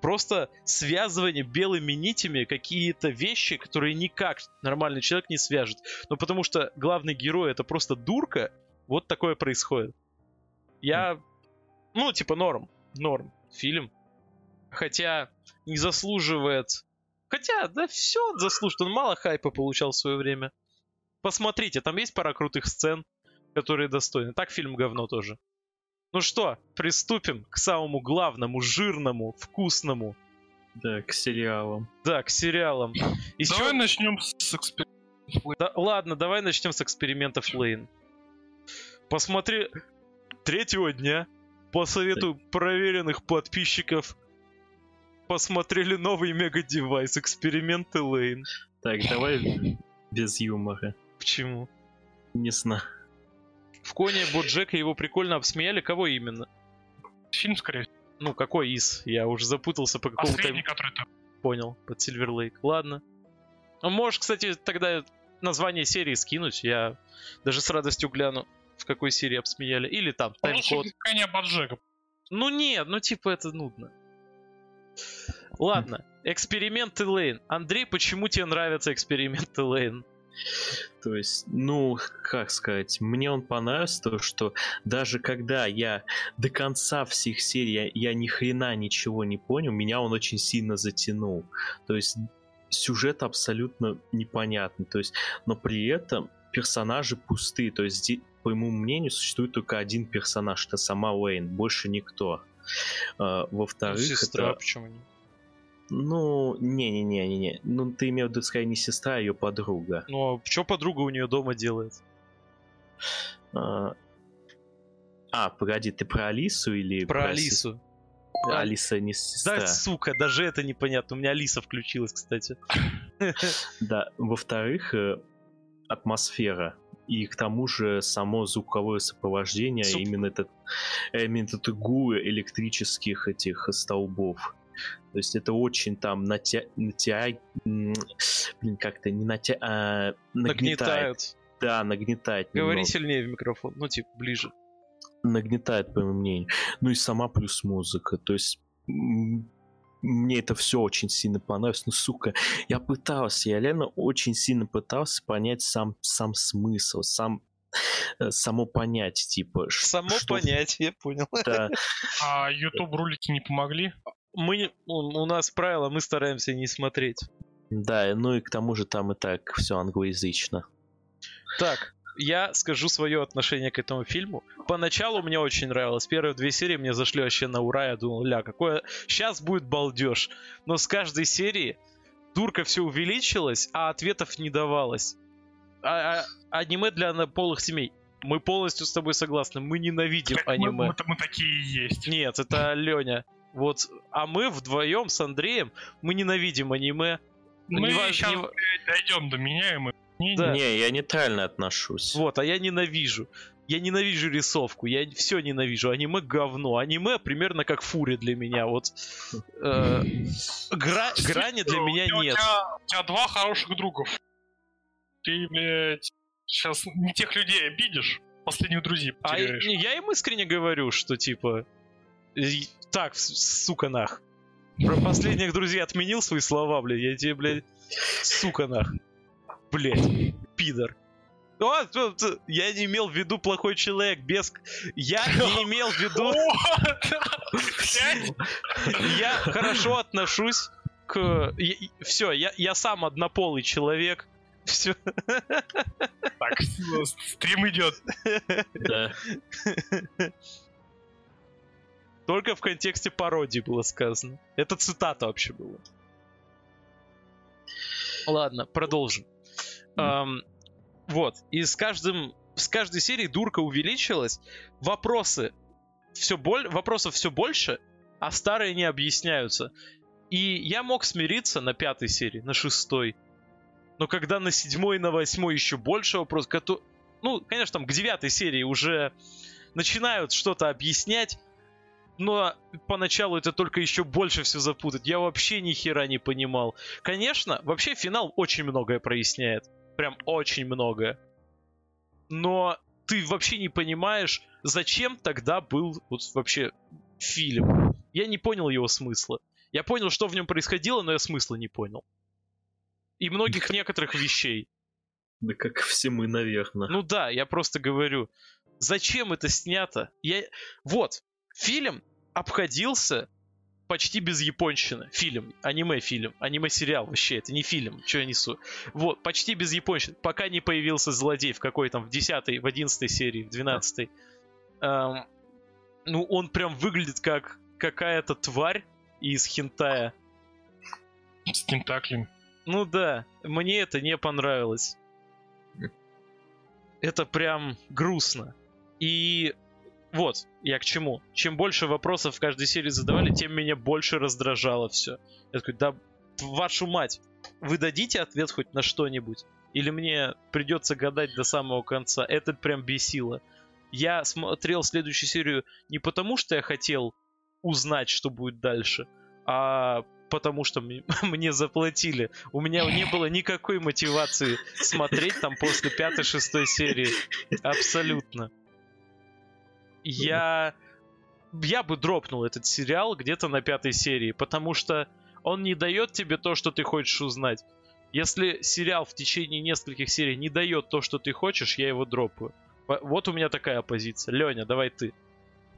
Просто связывание белыми нитями какие-то вещи, которые никак нормальный человек не свяжет. Но потому что главный герой это просто дурка, вот такое происходит. Я, ну, типа норм, норм фильм. Хотя не заслуживает... Хотя, да все он заслужит, он мало хайпа получал в свое время. Посмотрите, там есть пара крутых сцен, которые достойны. Так фильм говно тоже. Ну что, приступим к самому главному, жирному, вкусному. Да, к сериалам. Да, к сериалам. Из Давай чего- начнем с эксперимента. Да, ладно, давай начнем с экспериментов Лейн. Посмотри третьего дня по совету проверенных подписчиков посмотрели новый мега-девайс эксперименты Лейн. Так, давай без юмора. Почему? Не знаю. В Коне Боджека его прикольно обсмеяли. Кого именно? Фильм, скорее всего. Ну, какой из? Я уже запутался по какому-то... Последний, который ты... Понял, под Сильвер Лейк. Ладно. Ну, можешь, кстати, тогда название серии скинуть. Я даже с радостью гляну, в какой серии обсмеяли. Или там Лучше тайм-код. коня Боджека. Ну нет, ну типа это нудно. Ладно, эксперименты Лейн. Андрей, почему тебе нравятся эксперименты Лейн? То есть, ну, как сказать, мне он понравился, то, что даже когда я до конца всех серий, я, я ни хрена ничего не понял, меня он очень сильно затянул. То есть, сюжет абсолютно непонятный. То есть, но при этом персонажи пустые. То есть, по моему мнению, существует только один персонаж, это сама Уэйн, больше никто. А, Во-вторых, Сестра, это... почему не? Ну, не-не-не-не-не. Ну, ты имел в виду, скорее, не сестра, а ее подруга. Ну, а что подруга у нее дома делает? А, а, погоди, ты про Алису или Про сес- Алису. Алиса не сестра. Да, сука, даже это непонятно. У меня Алиса включилась, кстати. Да, во-вторых, э, атмосфера. И к тому же само звуковое сопровождение, Суп- именно этот, э, именно этот гул электрических этих столбов. То есть это очень там натя... натя... Блин, как-то не натя... а, нагнетает. Нагнетают. Да, нагнетает Говори немного. сильнее в микрофон. Ну, типа, ближе. Нагнетает, по моему мнению. Ну и сама плюс музыка. То есть мне это все очень сильно понравилось. Ну, сука, я пытался, я реально очень сильно пытался понять сам, сам смысл, сам э, само понять, типа, Само что- понять, я понял. Да, А YouTube ролики не помогли? Мы, у, нас правило, мы стараемся не смотреть. да, ну и к тому же там и так все англоязычно. Так, я скажу свое отношение к этому фильму. Поначалу мне очень нравилось. Первые две серии мне зашли вообще на ура. Я думал, ля, какое... Сейчас будет балдеж. Но с каждой серии дурка все увеличилась, а ответов не давалось. А, а- аниме для однополых семей. Мы полностью с тобой согласны. Мы ненавидим Так мы, аниме. мы- мы такие и есть. Нет, это Леня. Вот, а мы вдвоем с Андреем, мы ненавидим аниме. Мы Не сейчас не дойдем до меня, и мы... Не, Да. Не, я нейтрально отношусь. Вот, а я ненавижу. Я ненавижу рисовку, я все ненавижу. Аниме говно. Аниме примерно как фури для меня. Вот э, гра- грани для меня у тебя, нет. У тебя, у тебя два хороших другов. Ты, блядь, сейчас не тех людей обидишь, последних друзей А потеряешь. я, я им искренне говорю, что типа так, сука нах. Про последних друзей отменил свои слова, блядь. Я тебе, блядь, сука нах. Блядь, пидор. О, я не имел в виду плохой человек, без... Я не имел в виду... Я хорошо отношусь к... Все, я, я сам однополый человек. Все. Так, стрим идет. Да. Только в контексте пародии было сказано. Это цитата вообще была. Ладно, продолжим. Ам, вот. И с каждым... С каждой серии дурка увеличилась. Вопросы все боль... Вопросов все больше, а старые не объясняются. И я мог смириться на пятой серии, на шестой. Но когда на седьмой и на восьмой еще больше вопросов, ну, конечно, там к девятой серии уже начинают что-то объяснять, но поначалу это только еще больше все запутать. Я вообще ни хера не понимал. Конечно, вообще финал очень многое проясняет. Прям очень многое. Но ты вообще не понимаешь, зачем тогда был вот вообще фильм. Я не понял его смысла. Я понял, что в нем происходило, но я смысла не понял. И многих некоторых вещей. Да как все мы, наверное. Ну да, я просто говорю, зачем это снято? Я... Вот, фильм обходился почти без японщины. Фильм, аниме-фильм, аниме-сериал вообще, это не фильм, что я несу. Вот, почти без японщины, пока не появился злодей в какой там, в 10 в 11 серии, в 12 Эм, ну, он прям выглядит как какая-то тварь из хентая. С тентаклями. Ну да, мне это не понравилось. Это прям грустно. И вот, я к чему. Чем больше вопросов в каждой серии задавали, тем меня больше раздражало все. Я такой, да вашу мать, вы дадите ответ хоть на что-нибудь? Или мне придется гадать до самого конца? Это прям бесило. Я смотрел следующую серию не потому, что я хотел узнать, что будет дальше, а потому что мне, заплатили. У меня не было никакой мотивации смотреть там после пятой-шестой серии. Абсолютно. Я... Я бы дропнул этот сериал где-то на пятой серии, потому что он не дает тебе то, что ты хочешь узнать. Если сериал в течение нескольких серий не дает то, что ты хочешь, я его дропаю. Во- Вот у меня такая позиция. Леня, давай ты.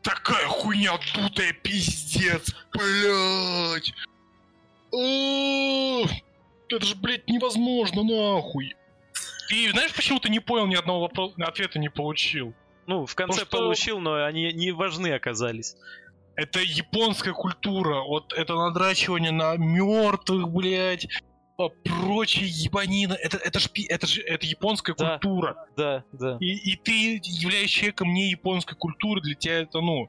Такая хуйня дутая, пиздец, блядь. Это же, блядь, невозможно, нахуй. Ты знаешь, почему ты не понял ни одного вопроса, ответа не получил? Ну, в конце что- получил, но они не важны оказались. Это японская культура. Вот это надрачивание на мертвых, блядь. Прочие ебанина. Это, это ж, это же это японская Да. культура. Да, да. И, и ты являешься человеком не японской культуры, для тебя это, ну...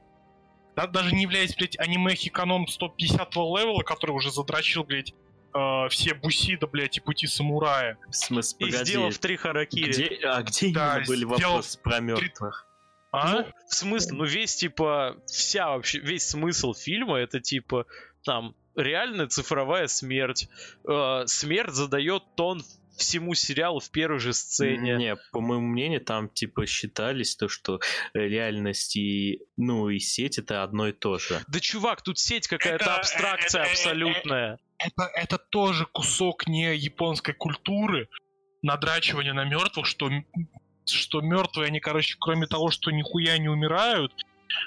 да- даже не являясь, блядь, аниме Хиканом 150 левела, который уже задрочил, блядь, э, все Бусида, блядь, и пути самурая. В смысле, И погоди. сделав три харакири. Где, а где Да, именно были вопросы про мертвых? А? Ну, в смысле, ну весь типа, вся вообще, весь смысл фильма это типа, там, реальная цифровая смерть. Э, смерть задает тон всему сериалу в первой же сцене. Не, по моему мнению, там типа считались то, что реальность и, ну, и сеть это одно и то же. Да чувак, тут сеть какая-то Это- абстракция это- абсолютная. это, это тоже кусок не японской культуры, надрачивание на мертвых, что, что мертвые, они, короче, кроме того, что нихуя не умирают,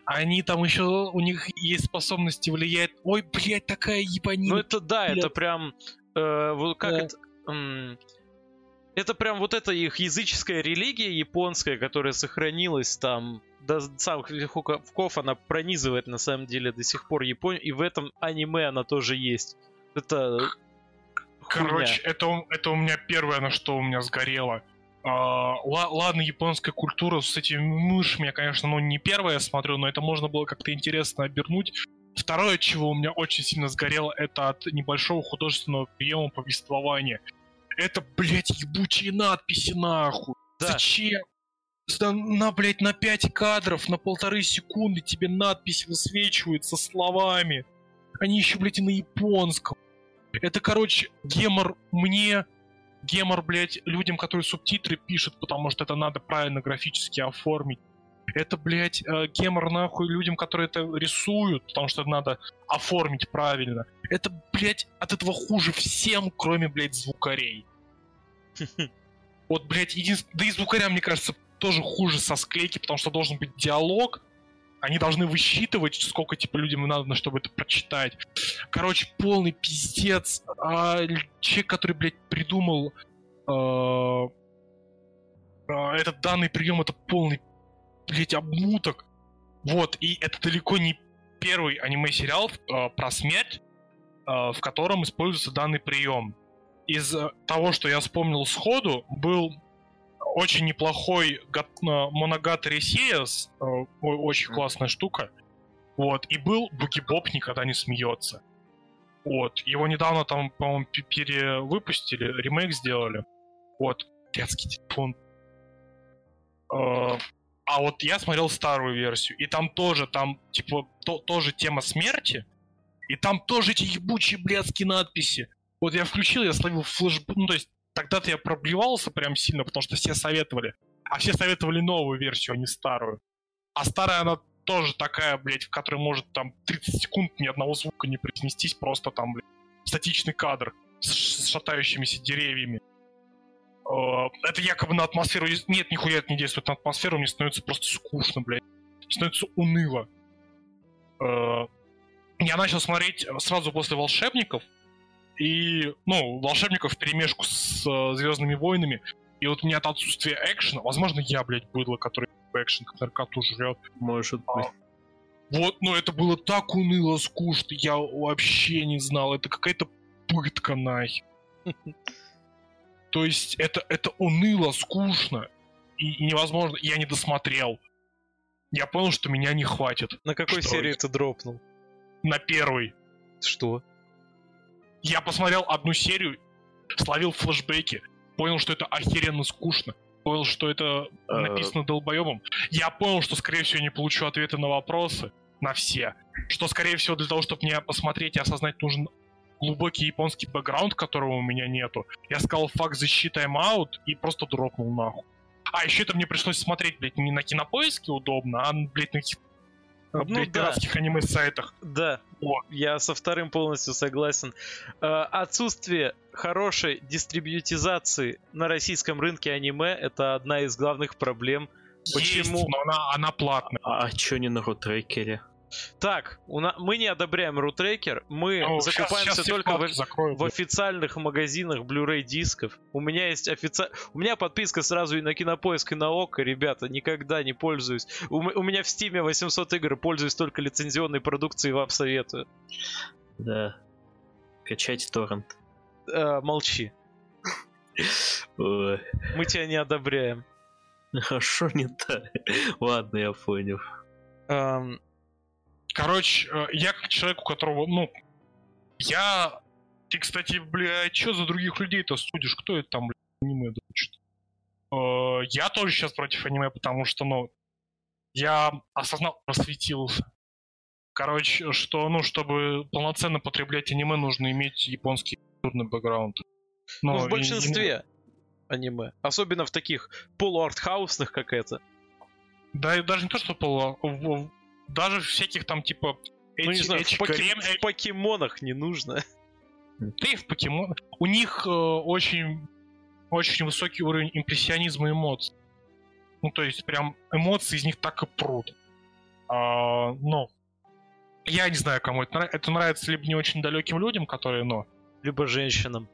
они там еще, у них есть способности влиять. Ой, блядь, такая ебанина. Ну это да, это блядь. прям, э, вот как Да. это... м, это прям вот эта их языческая религия японская, которая сохранилась там до самых веков, она пронизывает на самом деле до сих пор Японию, и в этом аниме она тоже есть. Это хуйня. Короче, это, это у меня первое, на что у меня сгорело. А, ла- ладно, японская культура с этими мышами, я, конечно, ну не первое я смотрю, но это можно было как-то интересно обернуть. Второе, чего у меня очень сильно сгорело, это от небольшого художественного приема повествования. Это, блядь, ебучие надписи нахуй. Да. Зачем? Да На, блядь, на 5 кадров, на полторы секунды тебе надпись высвечивает со словами. Они еще, блядь, и на японском. Это, короче, гемор мне, гемор, блядь, людям, которые субтитры пишут, потому что это надо правильно графически оформить. Это, блядь, э, гемор нахуй людям, которые это рисуют, потому что это надо оформить правильно. Это, блядь, от этого хуже всем, кроме, блядь, звукарей. Вот, блядь, единственное... Да и звукарям, мне кажется, тоже хуже со склейки, потому что должен быть диалог. Они должны высчитывать, сколько, типа, людям надо, чтобы это прочитать. Короче, полный пиздец. А, человек, который, блядь, придумал э, э, этот данный прием, это полный, блядь, обмуток. Вот, и это далеко не первый аниме-сериал э, про смерть, э, в котором используется данный прием. Из того, что я вспомнил сходу, был очень неплохой э, Monogatari Series, э, очень классная штука. Вот, и был Бугибоб никогда не смеется. Вот, его недавно там, по-моему, пе- перевыпустили, ремейк сделали. Вот, блядский телефон. Э, А вот я смотрел старую версию, и там тоже, там, типа, то- тоже тема смерти, и там тоже эти ебучие блядские надписи. Вот я включил, я словил флешбэк, ну, то есть, тогда-то я проблевался прям сильно, потому что все советовали. А все советовали новую версию, а не старую. А старая, она тоже такая, блядь, в которой может там 30 секунд ни одного звука не произнестись, просто там, блядь, статичный кадр с, шатающимися деревьями. Э, Это якобы на атмосферу... Нет, нихуя это не действует на атмосферу, мне становится просто скучно, блядь. Становится уныло. Э, Я начал смотреть сразу после «Волшебников», и, ну, «Волшебников» в перемешку с э, «Звездными войнами», и вот у меня от отсутствия экшена, возможно, я, блядь, быдло, который экшен как наркоту жрет, Может А, быть. вот, ну это было так уныло, скучно, я вообще не знал, это какая-то пытка нахер. То есть это, это уныло, скучно и, и невозможно, я не досмотрел. Я понял, что меня не хватит На какой Что серии это? ты дропнул? на первый. Что? Я посмотрел одну серию, словил флешбеки, понял, что это охеренно скучно, понял, что это Э. написано долбоебом. Я понял, что, скорее всего, не получу ответы на вопросы, на все. Что, скорее всего, для того, чтобы мне посмотреть и осознать, нужен глубокий японский бэкграунд, которого у меня нету. Я сказал факт защиты тайм-аут и просто дропнул нахуй. А еще это мне пришлось смотреть, блядь, не на кинопоиске удобно, а, блядь, на каких- Ну да. пиратских аниме-сайтах. Да, О. я со вторым полностью согласен. Э, Отсутствие хорошей дистрибьютизации на российском рынке аниме это одна из главных проблем. Почему? Есть, но она, она платная. А, а чё не на рутрекере? Так, у на... мы не одобряем рутрекер, мы Ну, закупаемся щас все только в, закрою, в официальных магазинах Blu-ray дисков. У меня есть офици... У меня подписка сразу и на Кинопоиск, и на ОКО, ребята, никогда не пользуюсь. У, у меня в Стиме 800 игр, пользуюсь только лицензионной продукцией, вам советую. Да. Качайте торрент. Э, молчи, мы тебя не одобряем. а шо не так? Ладно, я понял. Короче, э, я как человек, у которого, ну, я... Ты, кстати, блядь, что за других людей-то судишь? Кто это там, блядь, аниме дрочит? Э, Я тоже сейчас против аниме, потому что, ну, я осознал, просветился. Короче, что, ну, чтобы полноценно потреблять аниме, нужно иметь японский культурный бэкграунд. ну, и- в и- большинстве аниме. Особенно в таких полуартхаусных, как это. Да, и даже не то, что полу... в- в- Даже всяких там, типа... Ну, не эти- знаю, в, эти поке- крем- в покемонах не нужно. Да и в покемон. У них э, очень, очень высокий уровень импрессионизма и эмоций. Ну, то есть, прям эмоции из них так и прут. А, но я не знаю, кому это нравится. Это нравится либо не очень далеким людям, которые, ну, Либо женщинам.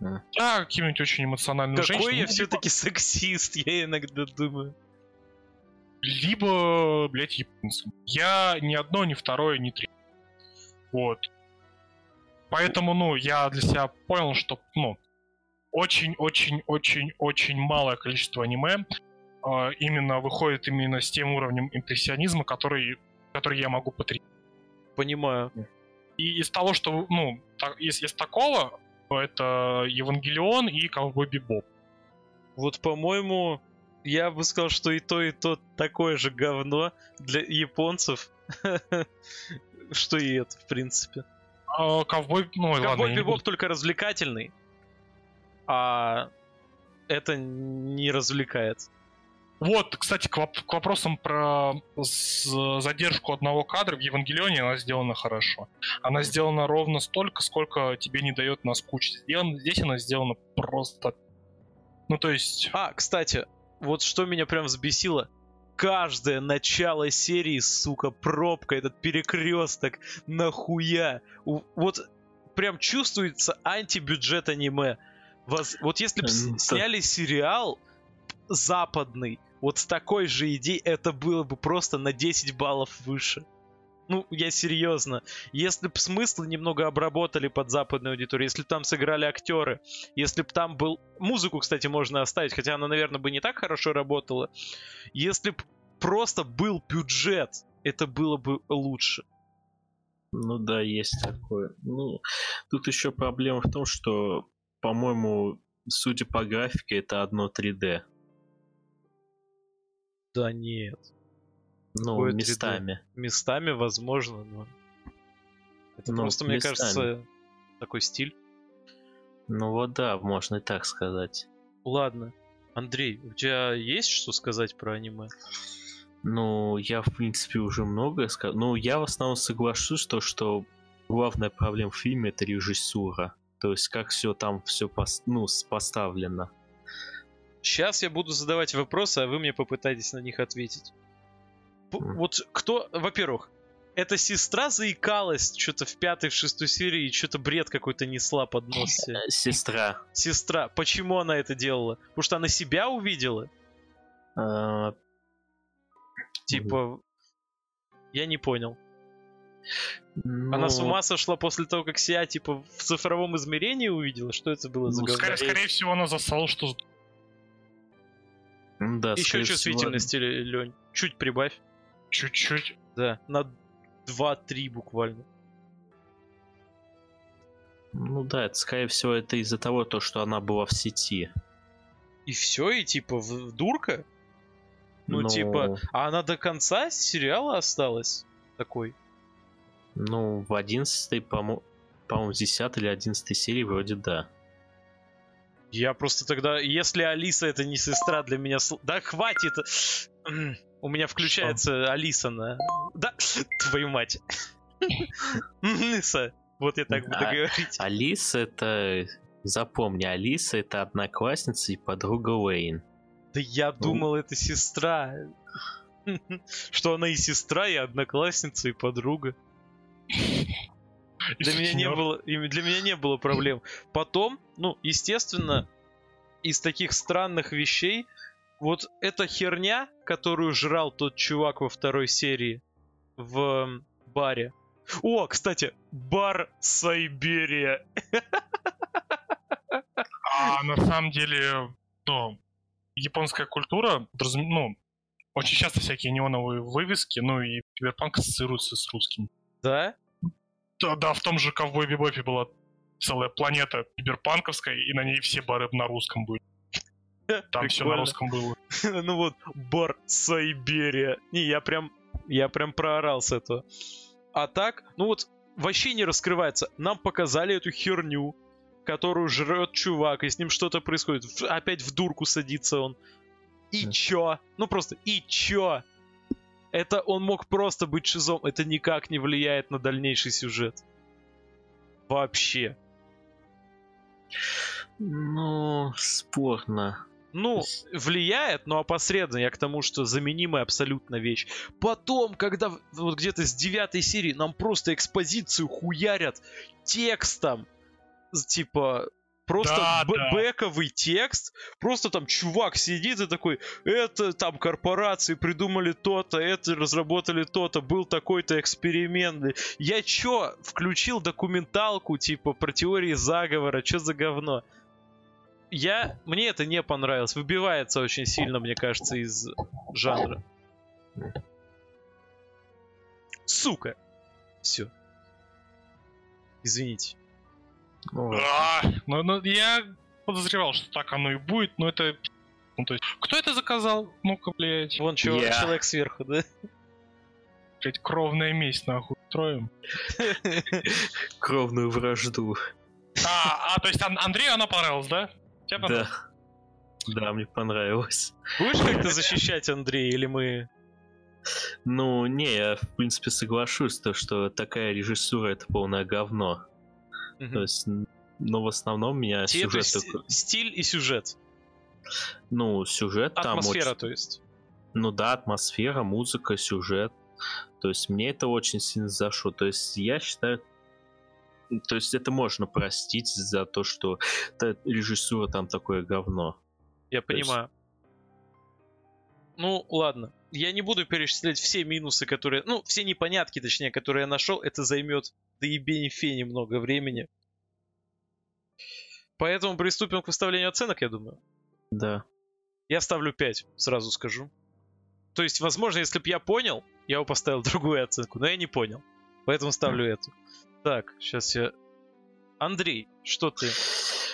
да, каким-нибудь очень эмоциональным Какой женщинам. я ну, все-таки сексист, я иногда думаю. Либо, блядь, японцам. Я ни одно, ни второе, ни третье. Вот. Поэтому, ну, я для себя понял, что, ну, очень-очень-очень-очень малое количество аниме э, именно выходит именно с тем уровнем импрессионизма, который, который я могу потребить. Понимаю. И из того, что, ну, так- из, из такого, то это Евангелион и Ковбой Бибоп. Вот, по-моему, я бы сказал, что и то, и то такое же говно для японцев, что и это, в принципе. А, Ковбой, ну, ладно, Ковбой Бибоп буду- только развлекательный, а это не развлекает. Вот, кстати, к, воп- к вопросам про задержку одного кадра в Евангелионе она сделана хорошо. Она сделана ровно столько, сколько тебе не дает наскучить. Сделан- Здесь она сделана просто... Ну, то есть... А, кстати, вот что меня прям взбесило. Каждое начало серии, сука, пробка, этот перекресток, нахуя. Вот прям чувствуется антибюджет аниме. Воз- Вот если бы сняли сериал западный, вот с такой же идеей, это было бы просто на 10 баллов выше. Ну, я серьезно. Если бы смыслы немного обработали под западную аудиторию, если бы там сыграли актеры, если бы там был... Музыку, кстати, можно оставить, хотя она, наверное, бы не так хорошо работала. Если бы просто был бюджет, это было бы лучше. Ну да, есть такое. Ну, тут еще проблема в том, что, по-моему, судя по графике, это одно 3D. Да нет. Ну, Какое 3D? местами. Местами, возможно, но... Это Ну, просто, мне местами. кажется, такой стиль. Ну вот да, можно и так сказать. Ладно. Андрей, у тебя есть что сказать про аниме? Ну, я, в принципе, уже многое сказал. Ну, я в основном соглашусь, то, что главная проблема в фильме это режиссура. То есть, как все там все ну, с- поставлено. Сейчас я буду задавать вопросы, а вы мне попытаетесь на них ответить. Вот кто, во-первых, эта сестра заикалась что-то в пятой, в шестой серии и что-то бред какой-то несла под нос. Э, Сестра. Сестра, почему она это делала? Потому что она себя увидела? э, Типа, я не понял. Она ну, с ума сошла после того, как себя, типа, в цифровом измерении увидела? Что это было за Ну? Скорее, скорее всего, она засала, что... Да, Еще скорее всего, чувствительности, Лень. Чуть прибавь. Чуть-чуть. Да, на 2-3 буквально. Ну да, это скорее всего это из-за того, то, что она была в сети. И все, и типа в- дурка? Ну, Но- типа, а она до конца сериала осталась такой? Ну, в 11 по-моему, по-моему, 10 или 11 серии вроде да. Я просто тогда, если Алиса это не сестра для меня, да хватит. У меня включается Алиса на, да, твою мать. Алиса, вот я так буду А- говорить. Алиса это... Запомни, Алиса это одноклассница и подруга Уэйн. Да я думал, это сестра. Что она и сестра, и одноклассница, и подруга. Для меня не было, для меня не было проблем. Потом, ну, естественно, из таких странных вещей, вот эта херня, которую жрал тот чувак во второй серии в баре. О, кстати, бар Сайберия. А на самом деле, ну, японская культура, ну, очень часто всякие неоновые вывески, ну и киберпанк ассоциируется с русским. Да? Да, да, в том же Ковбой Бибопе была целая планета киберпанковская, и на ней все бары на русском были. Там все на русском было. ну вот, бар Сайберия. Не, я прям, я прям проорал с этого. А так, ну вот, вообще не раскрывается. Нам показали эту херню, которую жрет чувак, и с ним что-то происходит. Опять в дурку садится он. И Да. чё? Ну просто, и чё? Это он мог просто быть шизом. Это никак не влияет на дальнейший сюжет. Вообще. Ну, спорно. Ну, влияет, но опосредованно. Я к тому, что заменимая абсолютно вещь. Потом, когда вот где-то с девятой серии нам просто экспозицию хуярят текстом. Типа, просто Да, б- да. бэковый текст. Просто там чувак сидит и такой, это там корпорации придумали то-то, это разработали то-то, был такой-то эксперимент. Я чё, включил документалку, типа, про теории заговора, чё за говно? Я... Мне это не понравилось. Выбивается очень сильно, мне кажется, из жанра. Сука! Все. Извините. Ну. А, Ну, ну, я подозревал, что так оно и будет, но это... Ну, то есть, кто это заказал? Ну-ка, блядь. Вон чё- Я. человек сверху, да? Блядь, кровная месть, нахуй, устроим. Кровную вражду. А, а, то есть Ан- Андрею она понравилась, да? Тебе понравилось? Да. Да, мне понравилось. Будешь как-то защищать Андрея, или мы... Ну, не, я в принципе соглашусь, то, что такая режиссура это полное говно. Мгм. То есть, но в основном меня Те- сюжет есть только- стиль и сюжет. Ну, сюжет там Атмосфера, очень- то есть. Ну да, атмосфера, музыка, сюжет. То есть мне это очень сильно зашло. То есть я считаю... То есть это можно простить за то, что та режиссура там такое говно. Я То есть- понимаю. Ну, ладно. Я не буду перечислять все минусы, которые... Ну, все непонятки, точнее, которые я нашел. Это займет до ебени фени много времени. Поэтому приступим к выставлению оценок, я думаю. Да. Я ставлю 5, сразу скажу. То есть, возможно, если бы я понял, я бы поставил другую оценку, но я не понял. Поэтому ставлю эту. Так, сейчас я... Андрей, что ты?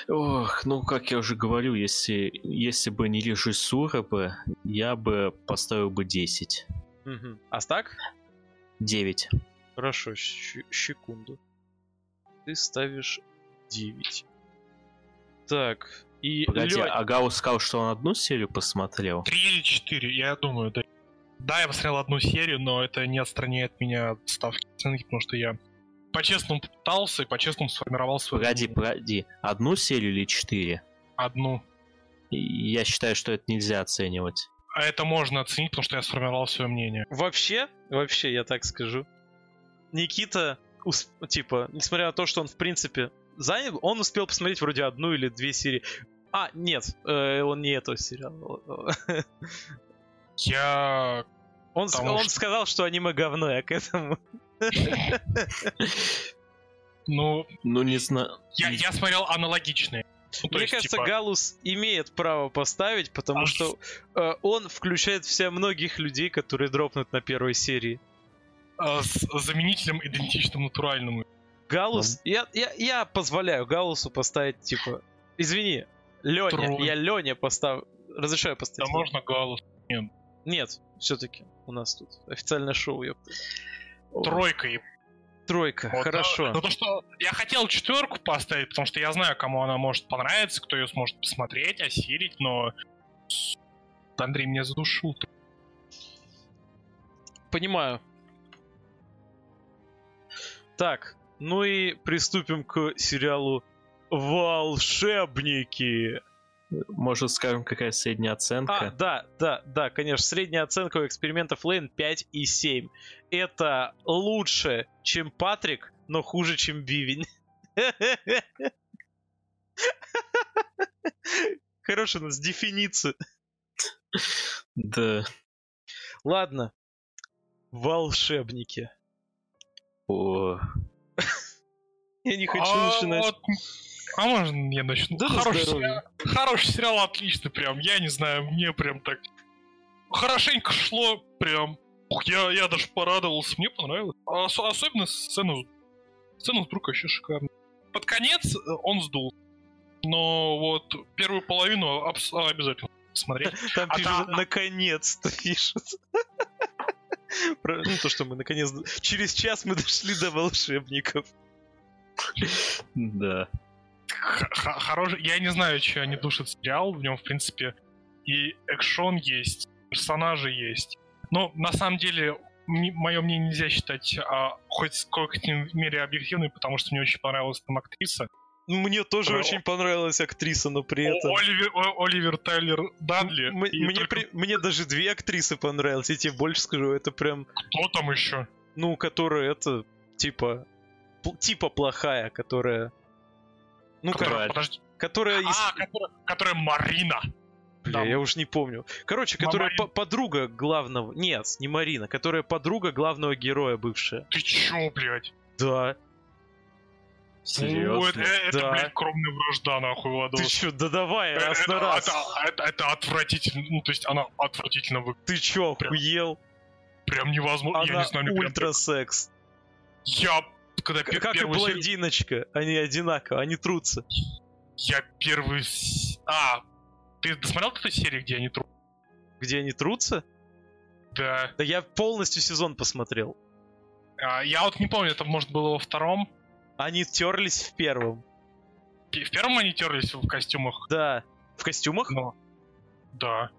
Ох, ну как я уже говорил, если, если бы не режиссура бы, я бы поставил бы 10. Мгм. А так? 9. Хорошо, секунду. Ты ставишь 9. Так, и Погоди, Лё- а Гаус сказал, что он одну серию посмотрел? Три или четыре, я думаю, да. Да, я посмотрел одну серию, но это не отстраняет меня от ставки оценки, потому что я по-честному пытался и по-честному сформировал свою Погоди, погоди. Одну серию или четыре? одну. Я считаю, что это нельзя оценивать. А это можно оценить, потому что я сформировал свое мнение. Вообще, вообще, я так скажу. Никита, ус- типа, несмотря на то, что он, в принципе, занят, он успел посмотреть вроде одну или две серии. А, нет, э, он не этого сериала. Я... Он, с- Потому он что- сказал, что аниме говно, я к этому. Ну, Ну, не знаю. я, я смотрел аналогичные. Ну, Мне есть, кажется, типа, Галус имеет право поставить, потому А что э, он включает в себя многих людей, которые дропнут на первой серии. э, с заменителем идентичным натуральному. Галус, я, я, я позволяю Галусу поставить, типа, извини, Леня, Тролль. я Леня поставлю, разрешаю Да поставить. можно галус. Нет, все-таки у нас тут официальное шоу, ёпта. Тройка. Тройка, вот, хорошо. да. Ну то, что я хотел четверку поставить, потому что я знаю, кому она может понравиться, кто ее сможет посмотреть, осилить, но... Андрей меня задушил. Понимаю. Так, ну и приступим к сериалу «Волшебники». Может, скажем, какая средняя А, оценка? да, да, да, конечно. Средняя оценка у экспериментов Лейн 5 и 7. Это лучше, чем Патрик, но хуже, чем Бивень. Хорошая у нас дефиниция. Да. Ладно. Волшебники. О, Я не хочу А начинать. А можно я начну? Да хороший, сериал, хороший сериал, отлично, прям. Я не знаю, мне прям так хорошенько шло, прям. Ух, я, я даже порадовался, мне понравилось. А ос- особенно сцену, сцену с друг вообще шикарно. Под конец э, он сдул. Но вот первую половину абс- обязательно смотреть. Там а пишут, наконец-то пишут. Про- Ну, то, что мы наконец... Через час мы дошли до волшебников. да. Хороший. Я не знаю, что они душат сериал. В нем, в принципе, и экшон есть, персонажи есть. Но на самом деле, мое мнение нельзя считать а, хоть в какой-то мере объективной, потому что мне очень понравилась там актриса. Ну, Мне тоже Про- очень понравилась актриса, но при этом... О- Оливер, О- Оливер Тайлер Дадли. М- Мне, только при- мне даже две актрисы понравились, я тебе больше скажу, это прям, Кто там еще? ну, которая это, типа, типа плохая, которая, ну, Которая- подожди. которая, из- А, которая, которая Марина. Бля, да. я уж не помню. Короче, которая Марина. по- подруга главного, нет, не Марина, которая подруга главного героя бывшая. Ты чё, блядь? Да, Серьезно? Ну, это, это, Да. блядь, кровная вражда, нахуй, Владос. ты чё, да давай, Э, раз это, на раз. это- это- это отвратительно. Ну, то есть она отвратительно выглядит. Ты чё, прям- охуел? Прям невозможно. я Она не знаю, мне прям ультра секс. Я когда К- пе- Как и первую серию- блондиночка, они одинаково, они трутся. Я первый... А, ты досмотрел эту серию, где они тру... Где они трутся? Да. Да я полностью сезон посмотрел. А, я вот не помню, это может было во втором. Они терлись в первом. Пе- В первом они терлись в костюмах. Да. В костюмах? Но... Да.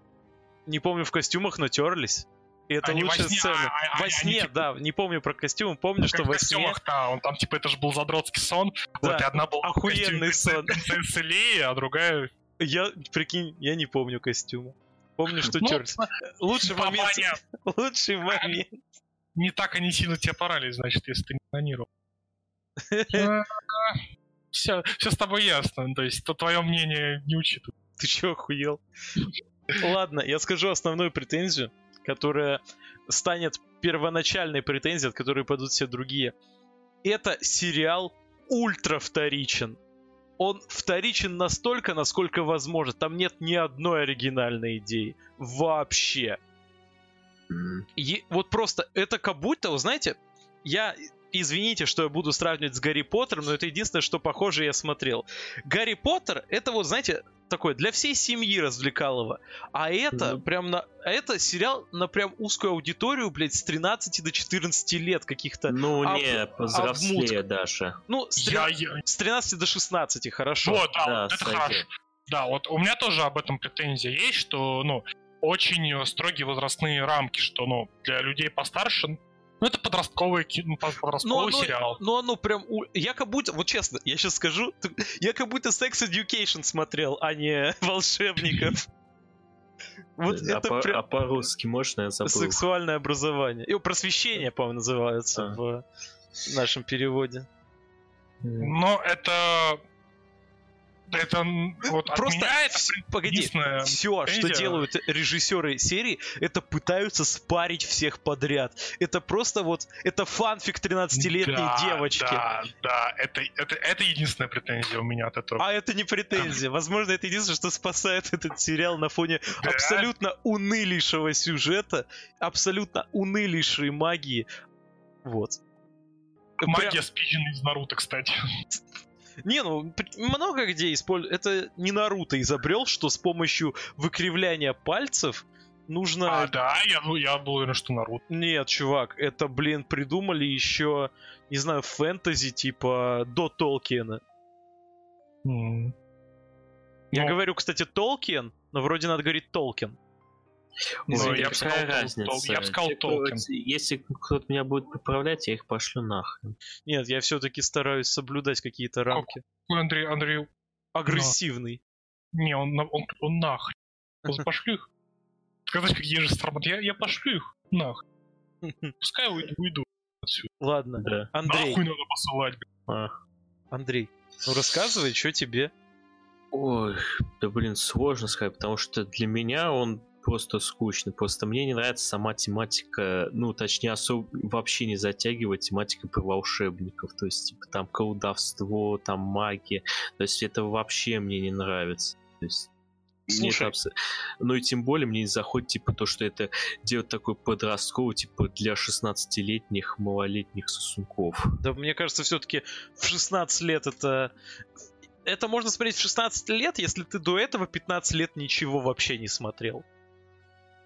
Не помню в костюмах, но терлись. И это Они во лучшая сне, сцена. а- а- во они сне, типа- да. Не помню про костюмы, помню, что в во сне. да, он там, типа, это же был задротский сон. Да, Вот, и одна была охуенный сон. принцессы Леи, а другая... Я, прикинь, я не помню костюмы. Помню, что Ну, терлись. Лучший момент. Лучший момент. Не так они сильно тебя порали, значит, если ты не планировал. Все, все с тобой ясно. То есть, то твое мнение не учитывают. Ты чё, охуел? Ладно, я скажу основную претензию, которая станет первоначальной претензией, от которой пойдут все другие. Это сериал ультра вторичен. Он вторичен настолько, насколько возможно. Там нет ни одной оригинальной идеи. Вообще. М. Е- вот просто это как будто, вы знаете, я извините, что я буду сравнивать с Гарри Поттером, но это единственное, что похоже я смотрел. Гарри Поттер это вот, знаете, такой для всей семьи развлекалово. А это Ну. прям на. А это сериал на прям узкую аудиторию, блядь, с 13 до 14 лет каких-то. Ну, а в- не, а повзрослее даже. Ну, с, Я, 13 я- с 13 до 16, хорошо. Вот, да, Да, вот это сойдет. хорошо. Да, вот у меня тоже об этом претензия есть, что, ну, очень строгие возрастные рамки, что, ну, для людей постарше, ну, это подростковый, ну, под- подростковый оно- сериал. Ну, оно прям... у- Я как будто... Вот честно, я сейчас скажу. Я как будто Sex Education смотрел, а не волшебников. Вот а, это по- прям а по-русски можно я забыл? сексуальное образование. И просвещение, по-моему, называется А. в нашем переводе. Но это... Это м, вот от Просто меня это погоди, единственное все, что делают режиссеры серии, это пытаются спарить всех подряд. Это просто вот, это фанфик 13-летней Да, девочки. Да, да, это, это, это единственная претензия у меня от этого. А это не претензия. Возможно, это единственное, что спасает этот сериал на фоне Да. абсолютно унылейшего сюжета, абсолютно унылейшей магии. Вот. Прям- Магия спизжена из Наруто, кстати. Не, ну, много где используют. Это не Наруто изобрел, что с помощью выкривляния пальцев нужно... А, да, я, ну, я был уверен, что Наруто. Нет, чувак, это, блин, придумали еще, не знаю, фэнтези, типа, до Толкиена. М. Я Ну, говорю, кстати, Толкиен, но вроде надо говорить Толкин. Ну, я бы сказал, разница? Тол- я бы сказал, Типа, Толкин. Если кто-то меня будет поправлять, я их пошлю нахрен. Нет, я все-таки стараюсь соблюдать какие-то рамки. Андрей, Андрей, Агрессивный. Не, он, на- он, он нахрен. Просто Пошлю их. Сказать, как ежи Стармат, я, я пошлю их нахрен. Пускай уйду, уйду отсюда. Ладно, Да. Андрей, Нахуй надо посылать. А. Андрей, ну рассказывай, что тебе. Ой, да блин, сложно сказать, потому что для меня он просто скучный. Просто мне не нравится сама тематика, ну, точнее, особо вообще не затягивать тематика про волшебников. То есть, типа, там колдовство, там магия. То есть, это вообще мне не нравится. То есть, Слушай. абсо- Ну и тем более мне не заходит, типа, то, что это делать такой подростковый, типа, для 16-летних, малолетних сосунков. Да мне кажется, все-таки в 16 лет это... Это можно смотреть в 16 лет, если ты до этого 15 лет ничего вообще не смотрел.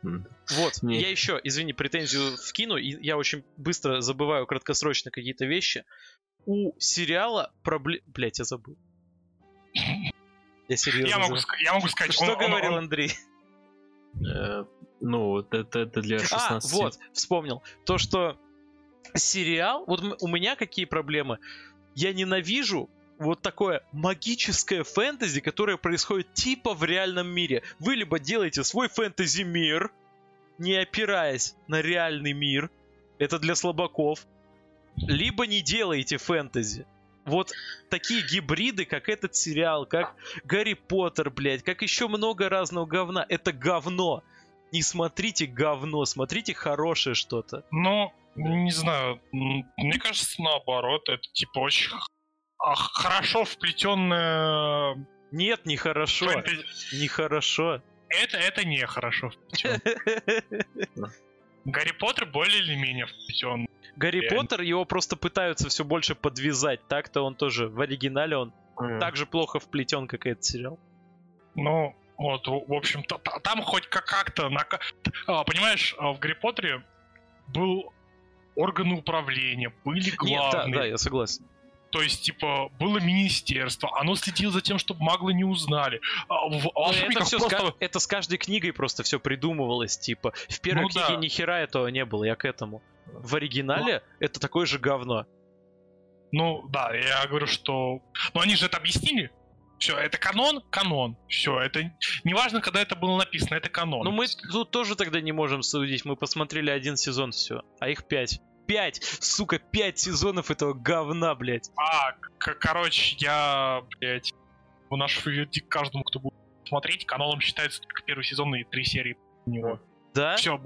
Вот, Не. я еще, извини, претензию вкину, и я очень быстро забываю краткосрочно какие-то вещи. У сериала проблем... Блять, я забыл. Я серьезно Я могу, я могу сказать, Что он- он- говорил он- Андрей? Э, Ну, вот это, это для 16 А, вот, вспомнил. То, что сериал... Вот у меня какие проблемы? Я ненавижу вот такое магическое фэнтези, которое происходит типа в реальном мире. Вы либо делаете свой фэнтези-мир, не опираясь на реальный мир, это для слабаков, либо не делаете фэнтези. Вот такие гибриды, как этот сериал, как Гарри Поттер, блядь, как еще много разного говна. Это говно. Не смотрите говно, смотрите хорошее что-то. Ну, не знаю, мне кажется, наоборот, это типа очень хорошо вплетенное Нет, нехорошо. Нехорошо. Это, это не хорошо вплетен. Гарри Поттер более или менее вплетен. Гарри Реально. Поттер, его просто пытаются все больше подвязать. Так-то он тоже в оригинале он М. так же плохо вплетен, как и этот сериал. Ну, вот, в общем-то, та- там хоть как- как-то... на а, Понимаешь, а, в Гарри Поттере был органы управления, были Нет, да, главные. да, я согласен. То есть, типа, было министерство, оно следило за тем, чтобы маглы не узнали. А в Но это все просто... это с каждой книгой просто все придумывалось, типа. В первой Ну книге да. ни хера этого не было, я к этому. В оригинале это такое же говно. Ну, да, я говорю, что... Ну, они же это объяснили. Все, это канон, канон. Все, это... Неважно, когда это было написано, это канон. Ну мы тут тоже тогда не можем судить. Мы посмотрели один сезон все, а их пять. Пять! Сука, пять сезонов этого говна, блядь. А, короче, я, блядь, выношу вердикт каждому, кто будет смотреть. Каноном считается только первый сезон и три серии у него. Да? Все,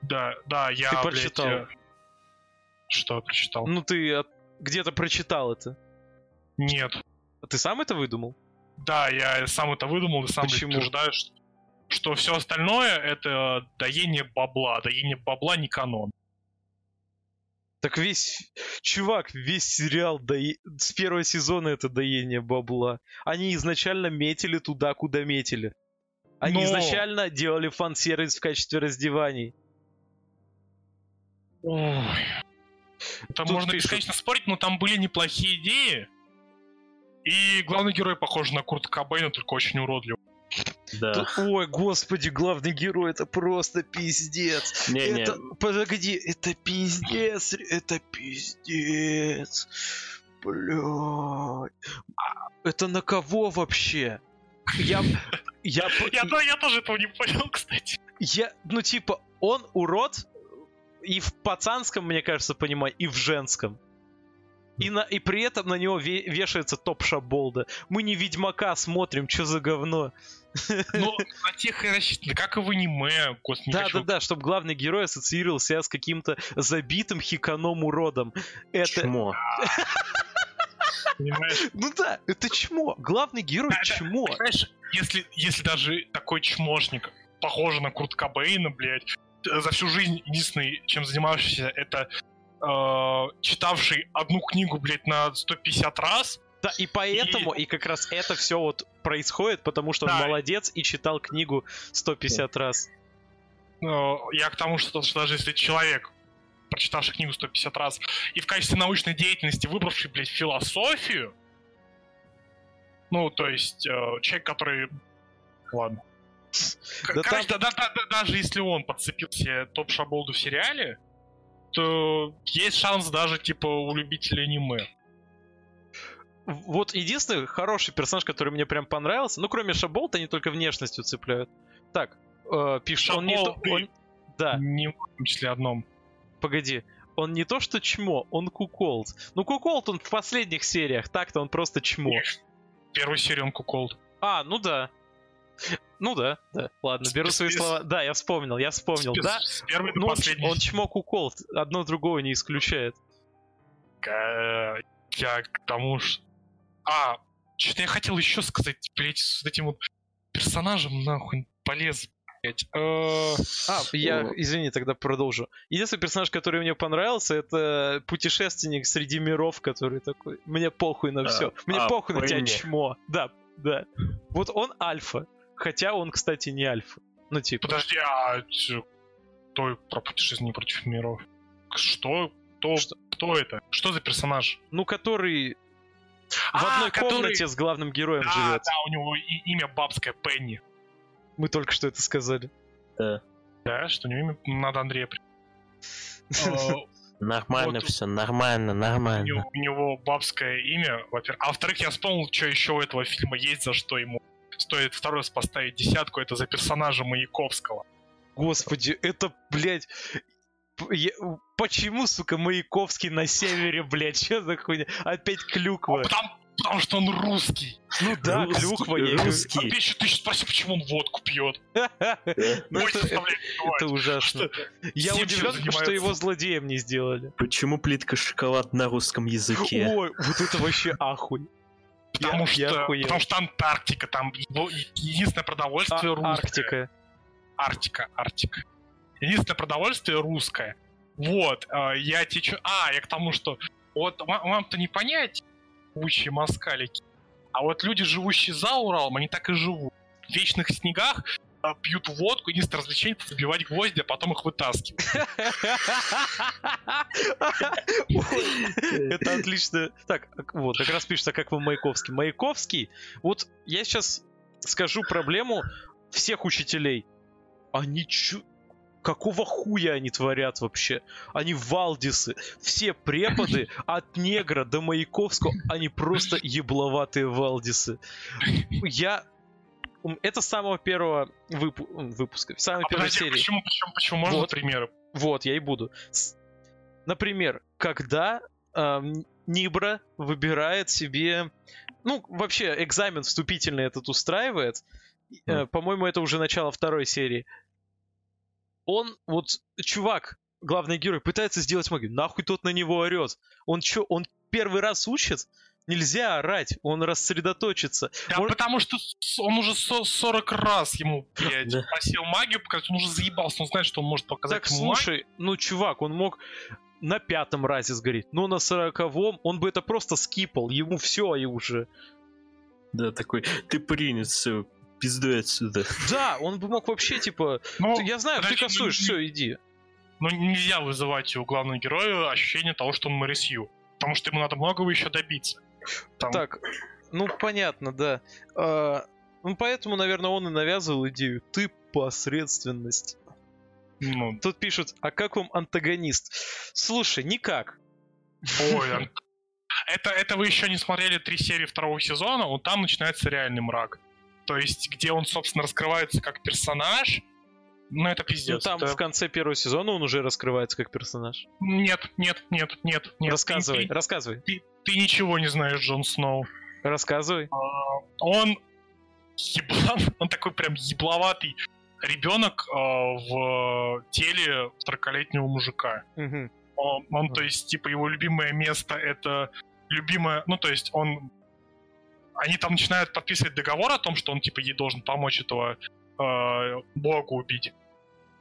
да, да, я, Ты блядь, прочитал? э, Что я прочитал? Ну ты где-то прочитал это. Нет. А Ты сам это выдумал? Да, я сам это выдумал и сам блядь, Почему? утверждаю, что, что все остальное это доение бабла. Доение бабла не канон. Так весь... Чувак, весь сериал дое- с первого сезона это доение бабла. Они изначально метили туда, куда метили. Они Но- изначально делали фан-сервис в качестве раздеваний. Ой. Там Тут можно пишут. бесконечно спорить, но там были неплохие идеи. И главный герой похож на Курта Кобейна, только очень уродливый. Да. Тут- Ой, господи, главный герой, это просто пиздец. Не-не, Это, подожди, это пиздец, это пиздец. Блядь. А, Это на кого вообще? Я, я, Я, да, я тоже этого не понял, кстати. я, ну типа, он урод и в пацанском, мне кажется, понимаю, и в женском. И, на, и при этом на него ве- вешается топ Шаболда. Мы не Ведьмака смотрим, что за говно. Ну, на тех и рассчитано, как и в аниме. Господи, не Да, хочу- да, да, чтобы главный герой ассоциировал себя с каким-то забитым хиканом уродом. Это. чмо. Понимаешь? Ну да, это чмо. Главный герой Да, да, чмо. Понимаешь, если, если даже такой чмошник, похожий на Курт Кобейна, блядь, за всю жизнь единственный, чем занимающийся, это э, читавший одну книгу, блядь, на 150 раз, Да, и поэтому, и как раз это все вот происходит, потому что он Да. молодец и читал книгу 150 раз. э, я к тому, что, что даже если человек, прочитавший книгу 150 раз, и в качестве научной деятельности выбравший, блядь, философию, ну, то есть, э, человек, который... Ладно. Да Короче, да- да- да- да- даже если он подцепил себе топ-шаболду в сериале, то есть шанс даже, типа, у любителей аниме. Вот единственный хороший персонаж, который мне прям понравился, ну, кроме Шаболта, они только внешностью цепляют. Так, э, пишет, он не то... Он... Да, Не в том числе одном. погоди. Он не то что чмо, он куколд. Ну, куколд он в последних сериях, так-то он просто чмо. В первой серии он куколд. А, ну да. Ну да, да. Ладно, беру свои слова. Да, я вспомнил, я вспомнил. Да, ну он, он чмо куколд. Одно другого не исключает. Я к тому, что... А, что-то я хотел еще сказать, блять, с этим вот персонажем нахуй полез, блять. Э, А, я, извини, тогда продолжу. Единственный персонаж, который мне понравился, это путешественник среди миров, который такой, мне похуй на А, все, мне а, похуй на тебя, чмо. Да, да. Вот он альфа, хотя он, кстати, не альфа. Ну, типа, Подожди, а кто про путешествие против миров? Что? Кто, Что? кто это? Что за персонаж? ну, который в А, одной который- комнате с главным героем Да, живет. да, у него и- имя бабское Пенни. Мы только что это сказали. Да. Да, что у него имя надо Андрея. при- Э, Нормально Вот. все, нормально, У нормально. него, у него бабское имя, во-первых. А во-вторых, я вспомнил, что еще у этого фильма есть, за что ему стоит второй раз поставить десятку. Это за персонажа Маяковского. Господи, это, блядь... Почему, сука, Маяковский на севере, блядь? Что за хуйня? Опять А клюква. потому, потому что он русский. Ну да, Русский- клюква. я. А русский. ты еще, ты еще спроси, почему он водку пьет. Ну, это- составляет Это ужасно. Я удивлен, что его злодеем не сделали. Почему плитка шоколад на русском языке? Ой, вот это вообще ахуй. Потому, Я- что, потому что Антарктика, там единственное А- продовольствие русское. Арктика. Арктика, Арктика. Единственное продовольствие русское. Вот, э, я течу... А, я к тому, что вот вам- вам-то не понять, живущие москалики, а вот люди, живущие за Уралом, они так и живут. В вечных снегах э, пьют водку, единственное развлечение это забивать гвозди, а потом их вытаскивать. Это отлично. Так, а- вот, как раз пишется, как вам Маяковский. Маяковский, вот я сейчас скажу проблему всех учителей. Они чё... Какого хуя они творят вообще? Они валдисы. Все преподы от негра до Маяковского, они просто ебловатые валдисы. Я... Это с самого первого выпу- выпуска, в самой А первой подожди, серии. почему, почему, почему? Можно Вот. примеры? Вот, я и буду. С- Например, когда эм, Нибра выбирает себе... Ну, вообще, экзамен вступительный этот устраивает. Э, Мгм. По-моему, это уже начало второй серии. Он, вот, чувак, главный герой, пытается сделать магию. Нахуй тот на него орет. Он чё, он первый раз учит? Нельзя орать, он рассредоточится. Да, Может- потому что он уже со- 40 раз ему, блядь, Да. просил магию показать, он уже заебался, он знает, что он может показать Так, ему магию. слушай, ну, чувак, он мог на пятом разе сгореть, но на сороковом он бы это просто скипал, ему все и уже. Да, такой, ты принят, все, пиздуй отсюда. Да, он бы мог вообще, типа, Ну, «Ты- я знаю, ты подожди, ну, косуешь, не- все, иди. Но нельзя вызывать у главного героя ощущение того, что он Мэрисью. Потому что ему надо многого еще добиться. Там- Так, ну, понятно, да. А, ну, поэтому, наверное, он и навязывал идею. Ты посредственность. ну, Тут пишут, а как вам антагонист? Слушай, никак. ой, это, это вы еще не смотрели три серии второго сезона, вот там начинается реальный мрак. То есть, где он, собственно, раскрывается как персонаж. Ну, это Ну, пиздец. там это- в конце первого сезона он уже раскрывается как персонаж. Нет, нет, нет, нет, нет. рассказывай, Ты, рассказывай, ты- ты ничего не знаешь, Джон Сноу. рассказывай. он еблан, он такой прям ебловатый ребенок э, в теле 40-летнего мужика. Мгм. Он, он, то есть, типа, его любимое место это любимое, ну, то есть, он они там начинают подписывать договор о том, что он, типа, ей должен помочь этого э, бога убить.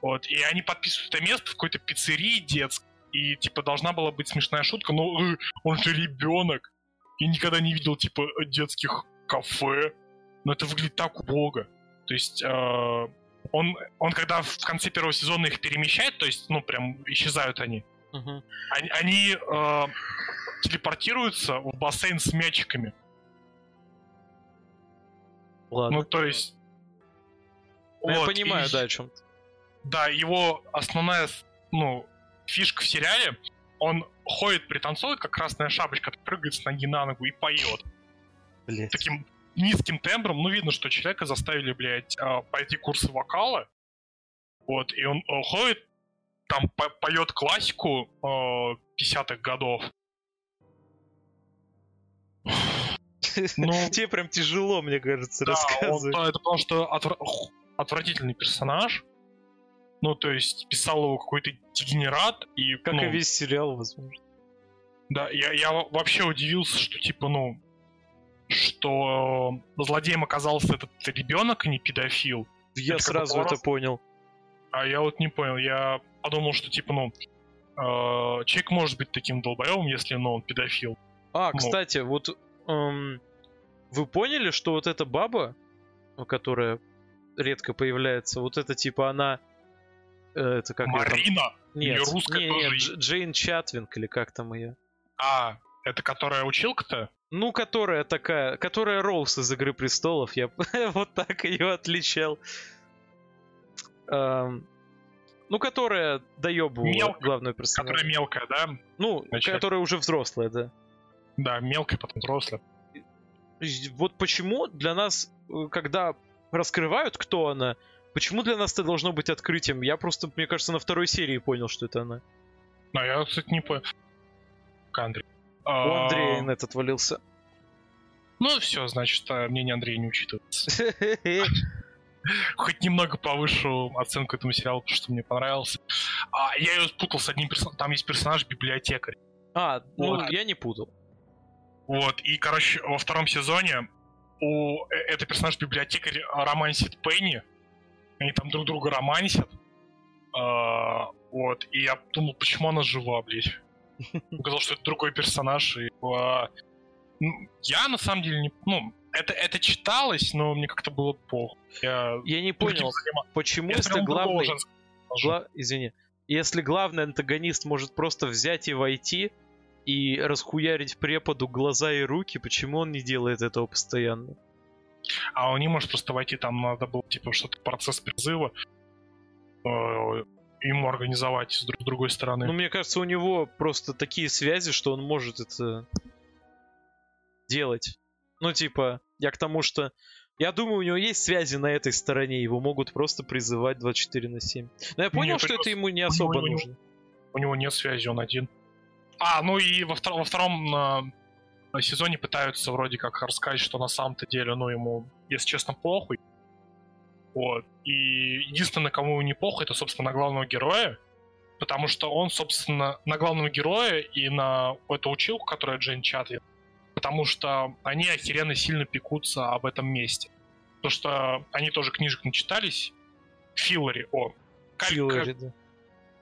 Вот, и они подписывают это место в какой-то пиццерии детской. И, типа, должна была быть смешная шутка, но э, он же ребенок. Я никогда не видел, типа, детских кафе. Но это выглядит так убого. То есть, э, он, он когда в конце первого сезона их перемещает, то есть, ну, прям исчезают они, Мгм. они, они, э, телепортируются в бассейн с мячиками. Ладно. Ну, то есть... Ну, я вот, понимаю, и- да, о чем ты. Да, его основная, ну, фишка в сериале, он ходит, пританцовывает, как красная шапочка, прыгает с ноги на ногу и поет. Блять. таким низким тембром. Ну, видно, что человека заставили, блядь, а, пойти курсы вокала. Вот, и он э, ходит, там по- поет классику э, 50-х годов. Ну, Тебе прям тяжело, мне кажется, Да, он- рассказывать. да, это потому что х- отвратительный персонаж. Ну, то есть писал его какой-то дегенерат, и, Как ну, и весь сериал, возможно. да, я, я во- вообще удивился, что, типа, ну, что злодеем оказался этот ребенок, а не педофил. Я Это сразу это поворот. понял. А я вот не понял, я подумал, что, типа, ну, э, человек может быть таким долбоевым, если, ну, он педофил. А, Ну. кстати, вот эм, вы поняли, что вот эта баба, ну, которая редко появляется, вот это типа она... э, это как там? Марина! Нет, её русская не, тоже нет, Джейн Чатвинг или как там ее? А, это которая училка-то? Ну, которая такая, которая Роуз из Игры Престолов, я вот так ее отличал. Эм, ну, которая доебывала Мелкая, главную персонажа. Которая мелкая, да? Ну, Значит. которая уже взрослая, да. Да, мелкая, потом взрослая. Вот почему для нас, э, когда раскрывают, кто она, почему для нас это должно быть открытием? Я просто, мне кажется, на второй серии понял, что это она. А я, кстати, не понял. Андрей. А, Андрея нет отвалился. Ну, все, значит, а, мнение Андрея не учитывается. Хоть немного повышу оценку этому сериалу, потому что мне понравился. А, я ее спутал с одним персонажем. Там есть персонаж библиотекарь. А, ну, Вот. я не путал. Вот, и, короче, во втором сезоне у э- это персонаж библиотекарь романсит Пенни. Они там друг друга романсят. А, вот, и я думал, почему она жива, блядь. Показал, что это другой персонаж. И, а, ну, я на самом деле не. Ну, это, это читалось, но мне как-то было плохо. Я Я не понял, занима- почему, я если главный... Гла- Извини. Если главный антагонист может просто взять и войти и расхуярить преподу глаза и руки, почему он не делает этого постоянно? А он не может просто войти, там надо было, типа, что-то процесс призыва э, ему организовать с друг- другой стороны. Ну, мне кажется, у него просто такие связи, что он может это делать. Ну, типа, я к тому, что... Я думаю, у него есть связи на этой стороне, его могут просто призывать 24 на 7. Но я понял, Нет, что это ему не особо у него- нужно. У него нет связи, он один. А, ну и во, втор- во втором э, сезоне пытаются вроде как рассказать, что на самом-то деле, ну, ему, если честно, похуй. Вот. И единственное, кому не похуй, это, собственно, на главного героя. Потому что он, собственно, на главного героя и на эту училку, которая Джейн Чатвин. Потому что они охеренно сильно пекутся об этом месте. Потому что они тоже книжек начитались. Филлари, о. Филлари, да.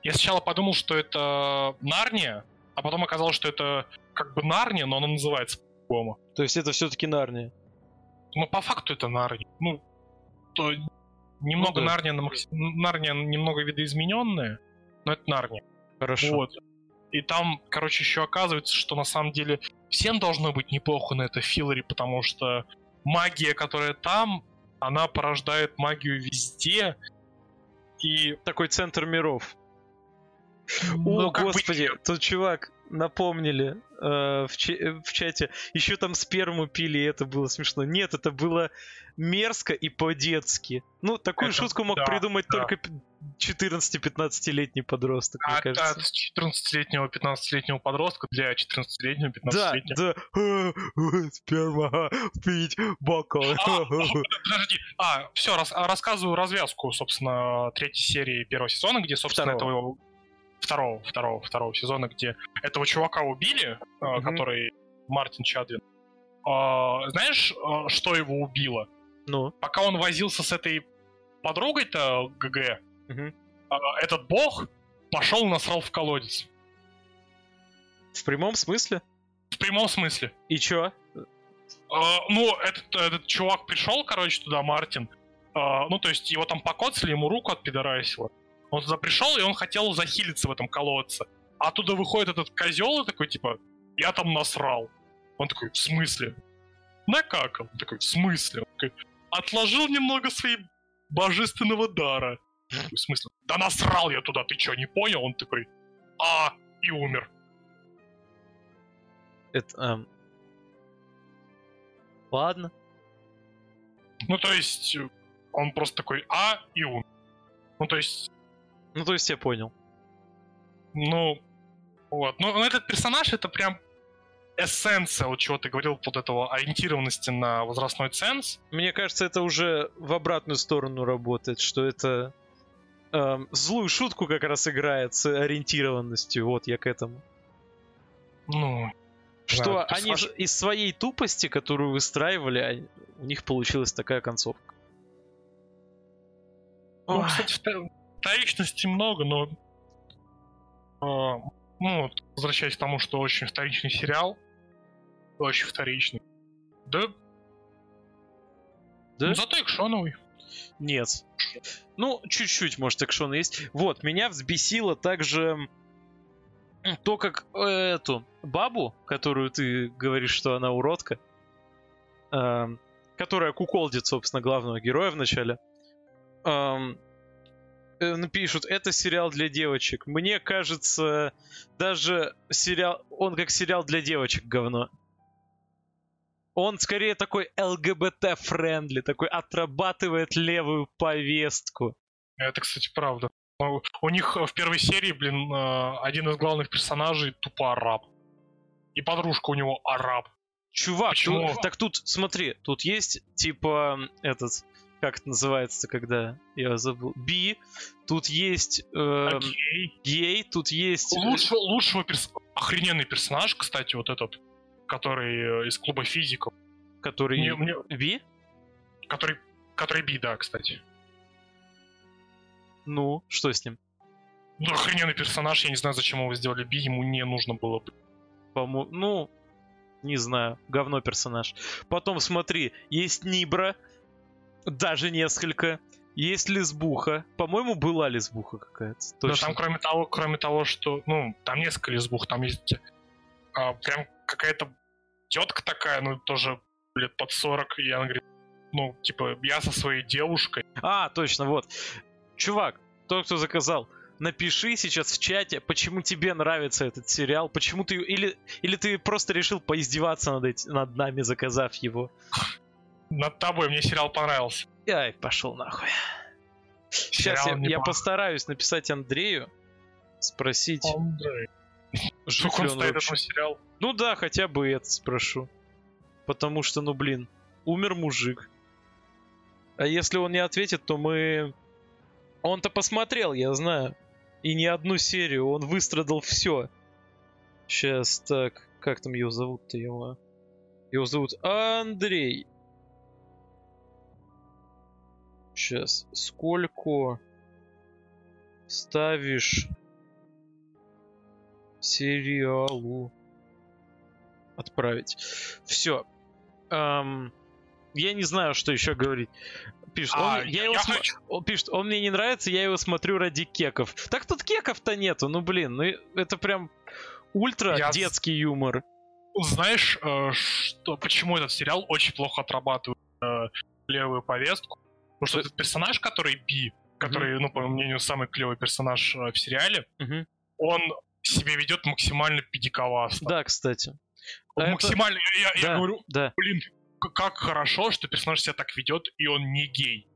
я сначала подумал, что это Нарния, а потом оказалось, что это как бы Нарния, но она называется по-другому. То есть это все-таки Нарния. Но по факту это Нарния. Ну, то немного Ну да. Нарния, на макс- Нарния немного видоизмененная, но это Нарния. Хорошо. Вот. И там, короче, еще оказывается, что на самом деле всем должно быть неплохо на это Филлари, потому что магия, которая там, она порождает магию везде. И Такой центр миров. Ну, О, бы господи, тут чувак напомнили э, в, э, в чате. Еще там сперму пили, и это было смешно. Нет, это было мерзко и по-детски. Ну, такую Это- шутку мог да, придумать да. только п- 14-15-летний подросток, мне От, кажется. от 14-летнего, 15-летнего подростка для 14-летнего, 15-летнего. Да, да. А, а, Сперма, а, пить, бокал. А, Подожди, а, все, рассказываю развязку, собственно, третьей серии первого сезона, где, собственно, Второго. этого... Второго, второго, второго сезона, где этого чувака убили, Мгм. который Мартин Чадвин. А, знаешь, э, что его убило? Ну, Пока он возился с этой подругой-то ГГ, а, этот бог пошел и насрал в колодец. в прямом смысле? В прямом смысле. И чё? А, ну, этот, этот чувак пришел, короче, туда, Мартин. А, ну, то есть его там покоцали, ему руку отпидорасило. Он туда пришел, и он хотел захилиться в этом колодце. А оттуда выходит этот козел и такой, типа, я там насрал. Он такой, в смысле? Накакал. Он такой, в смысле? Он такой, отложил немного своей божественного дара. В смысле? Да насрал я туда, ты что, не понял? Он такой, а, и умер. Это, ам, Ладно. Ну, то есть, э, он просто такой А и Ун. Ну, то есть, Ну, то есть я понял. ну, вот. Ну, этот персонаж это прям эссенция, вот чего ты говорил, вот этого ориентированности на возрастной ценз. Мне кажется, это уже в обратную сторону работает, что это эм, злую шутку как раз играет с ориентированностью. Вот я к этому. Ну, Что Да, они персонаж- из своей тупости, которую выстраивали, они- у них получилась такая концовка. Ну, Ой. кстати, вторичности много, но... а, ну, вот, возвращаясь к тому, что очень вторичный сериал. Очень вторичный. Да, Да? ну, зато экшоновый. Нет. Ну, чуть-чуть, может, экшон есть. Вот, меня взбесило также то, как э, эту бабу, которую ты говоришь, что она уродка, эм, которая куколдит, собственно, главного героя в начале, эм, э, напишут, это сериал для девочек. Мне кажется, даже сериал, он как сериал для девочек говно. Он скорее такой ЛГБТ-friendly, такой отрабатывает левую повестку. Это, кстати, правда. Ну, У них в первой серии, блин, э, один из главных персонажей тупо араб. И подружка у него араб. Чувак, Почему? тут- так тут, смотри, тут есть, типа, этот, как это называется, когда, я забыл, би, тут есть э, Окей. гей, тут есть... э, Лучше, лучшего перс... охрененный персонаж, кстати, вот этот, который э, из клуба физиков. который... Мне- мне- Би? который, который би, да, кстати. Ну, что с ним? Ну, охрененный персонаж, я не знаю, зачем его сделали би, ему не нужно было бы. По-мо- ну, не знаю, говно персонаж. Потом смотри, есть Нибра, даже несколько. Есть лесбуха. По-моему, была лесбуха какая-то. Но там, кроме того, кроме того, что, ну, там несколько лесбух, там есть а, прям какая-то тетка такая, ну, тоже лет под 40, и она говорит, ну, типа, я со своей девушкой. А, точно, вот. Чувак, тот, кто заказал, напиши сейчас в чате, почему тебе нравится этот сериал, почему ты... Или, или ты просто решил поиздеваться над, эти- над нами, заказав его. Над тобой мне сериал понравился. Ай, пошел нахуй. Сейчас Сериал я, я постараюсь написать Андрею, спросить, Андрей. жив он он стоит этому сериалу? Ну да, хотя бы это спрошу. Потому что, ну блин, умер мужик. А если он не ответит, то мы... Он-то посмотрел, я знаю. И не одну серию, он выстрадал все. Сейчас, так, как там его зовут-то его? Его зовут Андрей. Сейчас, сколько ставишь сериалу отправить? Все. я не знаю, что еще говорить. Пишет, он- А, я я- его я смо- хочу- он пишет, он мне не нравится, я его смотрю ради кеков. Так тут кеков-то нету, ну блин, ну это прям ультра Я детский юмор. Знаешь, э, что, почему этот сериал очень плохо отрабатывает э, левую повестку? Потому что этот персонаж, который Би, который, ну, по моему мнению, самый клевый персонаж э, в сериале, Мгм. он себя ведет максимально педиковасто. Да, кстати. Он Это- Максимально, я, я- я да, говорю, да. блин, как хорошо, что персонаж себя так ведет, и он не гей.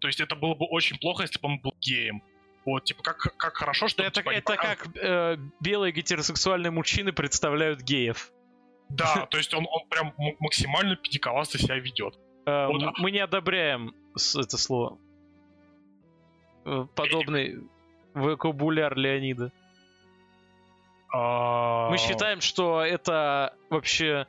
То есть это было бы очень плохо, если бы он был геем. Вот, типа, как, как хорошо, что... Это, типа, это как э, белые гетеросексуальные мужчины представляют геев. Да, то есть он, он прям максимально педиковасто себя ведет. Э, а- Мы не одобряем это слово. Э, Подобный вокабуляр Леонида. А, Мы считаем, что это вообще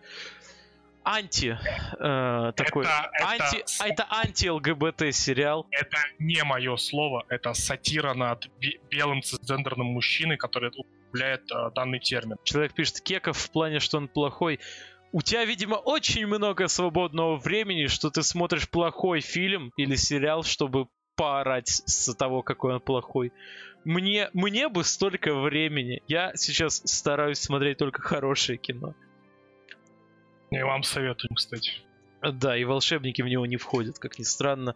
анти э, такой. Это, это, Анти, а это анти-ЛГБТ сериал. это не мое слово, это сатира над бе- белым цисгендерным мужчиной, который употребляет э, данный термин. Человек пишет Кеков в плане, что он плохой. У тебя, видимо, очень много свободного времени, что ты смотришь плохой фильм или сериал, чтобы поорать с того, какой он плохой. Мне, мне бы столько времени. Я сейчас стараюсь смотреть только хорошее кино. И вам советую, кстати. Да, и волшебники в него не входят, как ни странно.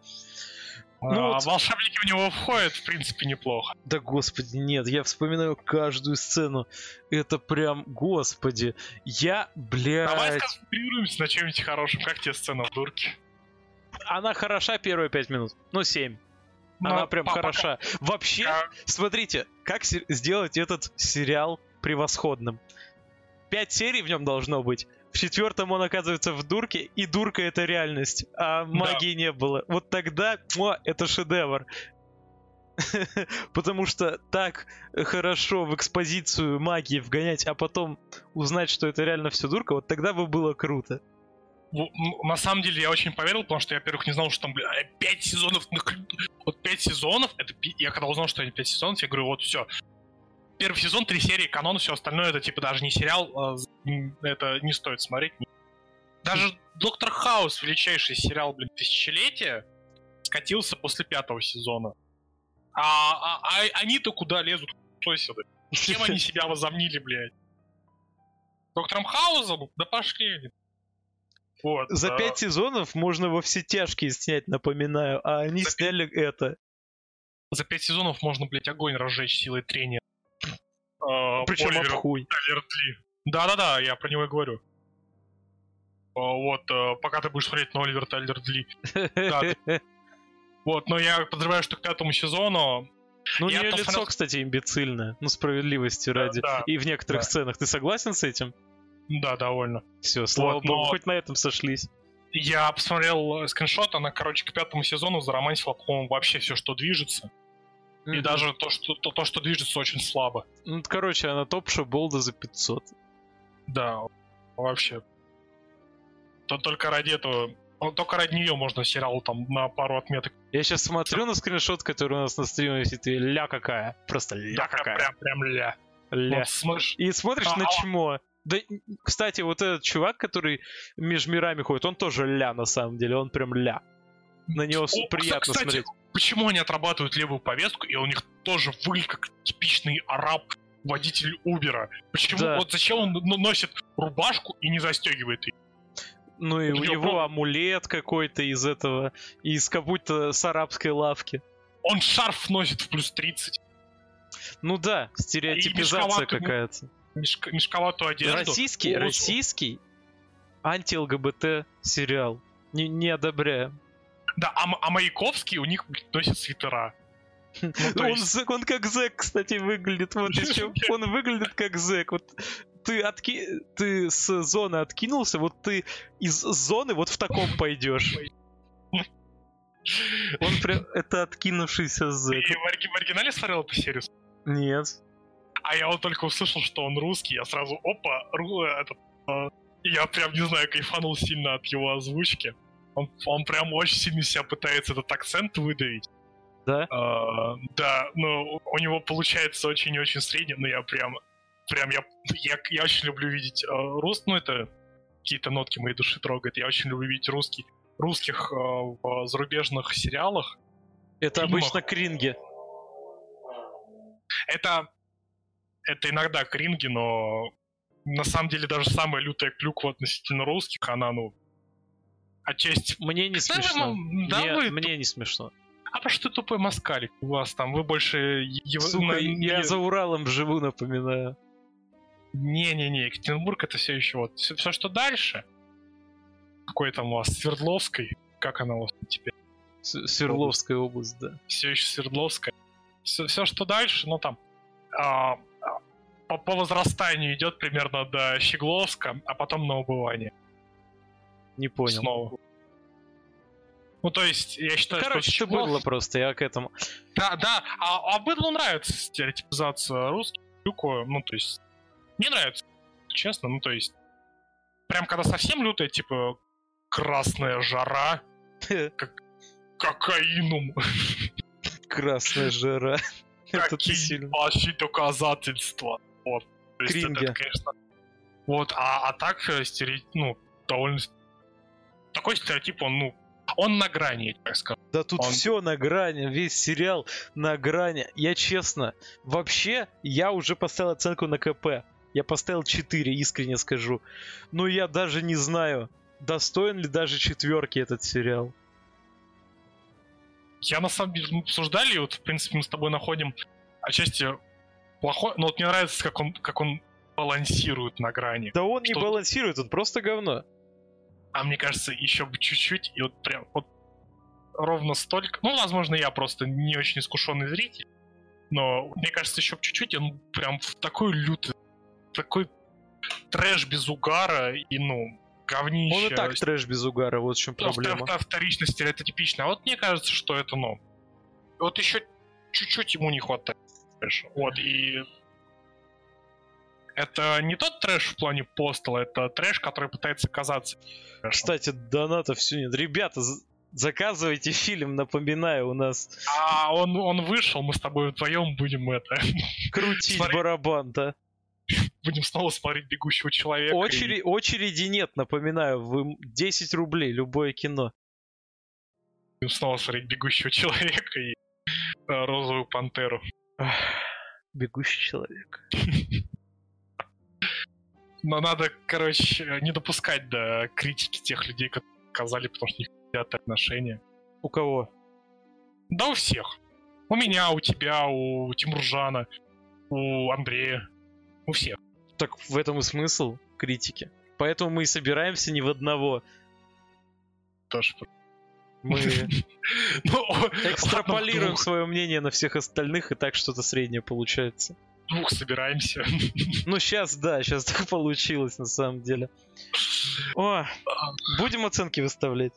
Ну, а вот... волшебники в него входят, в принципе, неплохо. Да господи, нет, я вспоминаю каждую сцену. Это прям, господи, я, блядь... Давай сконцентрируемся на чем-нибудь хорошем. Как тебе сцена в дурке? Она хороша первые пять минут. Ну, семь. Но Она прям папа, хороша. Вообще, как... смотрите, как сделать этот сериал превосходным. Пять серий в нем должно быть. В четвертом он оказывается в дурке, и дурка это реальность, а магии да. не было. Вот тогда, о, это шедевр. Потому что так хорошо в экспозицию магии вгонять, а потом узнать, что это реально все дурка, вот тогда бы было круто. На самом деле я очень поверил, потому что я, во-первых, не знал, что там, бля, 5 сезонов. Вот 5 сезонов, это я когда узнал, что это 5 сезонов, я говорю, вот все, первый сезон, три серии, канон, все остальное это типа даже не сериал, а это не стоит смотреть. Даже Доктор Хаус, величайший сериал, блин, тысячелетия, скатился после пятого сезона. А, а, а они-то куда лезут? Кто сюда? Чем они себя возомнили, блядь? Доктором Хаузом? Да пошли. Вот, За пять сезонов можно во все тяжкие снять, напоминаю, а они За сняли это. За пять сезонов можно, блядь, огонь разжечь силой трения. А, Причем Оливер, хуй. Да-да-да, я про него и говорю. А, вот, э, пока ты будешь смотреть на Оливер Тайлер Дли. Вот, но я подозреваю, что к пятому сезону... Ну, у нее лицо, кстати, имбецильное. Ну, справедливости ради. И в некоторых сценах. Ты согласен с этим? Да, довольно. Все, слава богу, хоть на этом сошлись. Я посмотрел скриншот, она, короче, к пятому сезону заромантила, по-моему, вообще все, что движется. Mm-hmm. И даже то что, то, то, что движется, очень слабо. Ну, короче, она топ-шо Болда за 500. Да, вообще. То только ради этого только ради нее можно сериал там на пару отметок. Я сейчас смотрю на скриншот, который у нас на стриме висит, и ля какая. Просто ля да, какая. Прям, прям ля. Ля. Вот, смотришь... И смотришь а, на а чмо. Да, кстати, вот этот чувак, который между мирами ходит, он тоже ля на самом деле, он прям ля. На него О, приятно кстати, смотреть почему они отрабатывают левую повестку, и у них тоже выглядит как типичный араб, водитель Убера. Почему? Да. Вот зачем он носит рубашку и не застегивает ее? Ну и у, у него про... амулет какой-то из этого, из как будто с арабской лавки. Он шарф носит в плюс 30. Ну да, стереотипизация какая-то. Мешк, мешковатую одежду. Российский, О, российский анти-ЛГБТ сериал. Не, не одобряем. Да, а, а Маяковский у них носит свитера. Ну, он, есть... он как Зэк, кстати, выглядит. Вот еще он выглядит как Зэк. Вот ты, отки... ты с зоны откинулся, вот ты из зоны вот в таком пойдешь. Он прям... Это откинувшийся Зэк. Ты в, в оригинале смотрел эту серию? Нет. А я вот только услышал, что он русский, я сразу, опа, ру, этот... Э, я прям, не знаю, кайфанул сильно от его озвучки. Он, он прям очень сильно себя пытается этот акцент выдавить. Да? А, да, но у него получается очень и очень средний, но я прям, прям я, я, я очень люблю видеть э, рус, ну это какие-то нотки моей души трогает. Я очень люблю видеть русский, русских э, в зарубежных сериалах. Это фильмах. обычно кринги. Это, это иногда кринги, но на самом деле даже самая лютая клюква относительно русских, она, ну, отчасти... Мне не смешно. Да, мне, вы... мне не смешно. А потому что ты тупой москалик у вас там, вы больше... Его... Сука, на... я за Уралом живу, напоминаю. Не-не-не, Екатеринбург это все еще вот... Все, все, что дальше... Какой там у вас? Свердловской? Как она у вас теперь? С Свердловская область, да. Все еще Свердловская. Все, все что дальше, ну там... А, по, по возрастанию идет примерно до Щегловска, а потом на убывание. Не понял. Снова. Ну, то есть, я считаю, Короче, что... Короче, ты быдло просто, я к этому... Да, да, а, а быдлу нравится стереотипизация русских, ну, то есть... Мне нравится, честно, ну, то есть... Прям когда совсем лютая, типа, красная жара, как кокаинум. Красная жара. Какие ваши доказательства? Вот. Кринги. Вот, а, а так, э, стереотип, ну, довольно такой стереотип, он, ну, он на грани, так сказать. Да тут он... все на грани, весь сериал на грани. Я честно, вообще, я уже поставил оценку на КП. Я поставил 4, искренне скажу. Но я даже не знаю. достоин ли даже четверки этот сериал? Я на самом деле, мы обсуждали, вот, в принципе, мы с тобой находим отчасти плохой, но вот мне нравится, как он, как он балансирует на грани. Да он не Что? балансирует, он просто говно. А мне кажется, еще бы чуть-чуть, и вот прям вот ровно столько. Ну, возможно, я просто не очень искушенный зритель. Но мне кажется, еще бы чуть-чуть, и он прям в такой лютый, такой трэш без угара и, ну, говнище. Он и так трэш без угара, вот в чем Ну, проблема. втор- вторичность стереотипичная. А вот мне кажется, что это, ну, вот еще чуть-чуть ему не хватает. Вот, и это не тот трэш в плане постала, это трэш, который пытается казаться. Кстати, доната все нет. Ребята, заказывайте фильм, напоминаю, у нас А он, он вышел, мы с тобой вдвоем будем это, крутить Смотри. барабан, да? будем снова смотреть «Бегущего человека». и Очереди, нет, напоминаю, вы 10 рублей, любое кино. будем снова смотреть «Бегущего человека» и э, «Розовую пантеру». Бегущий человек. Но надо, короче, не допускать до критики тех людей, которые сказали, потому что у них хотят отношения. У кого? Да у всех. У меня, у тебя, у Тимуржана, у Андрея. У всех. Так в этом и смысл критики. Поэтому мы и собираемся не в одного. Тоже. Мы Ну, экстраполируем свое мнение на всех остальных, и так что-то среднее получается. Двух, собираемся. Ну, сейчас, да, сейчас так получилось, на самом деле. О, будем оценки выставлять.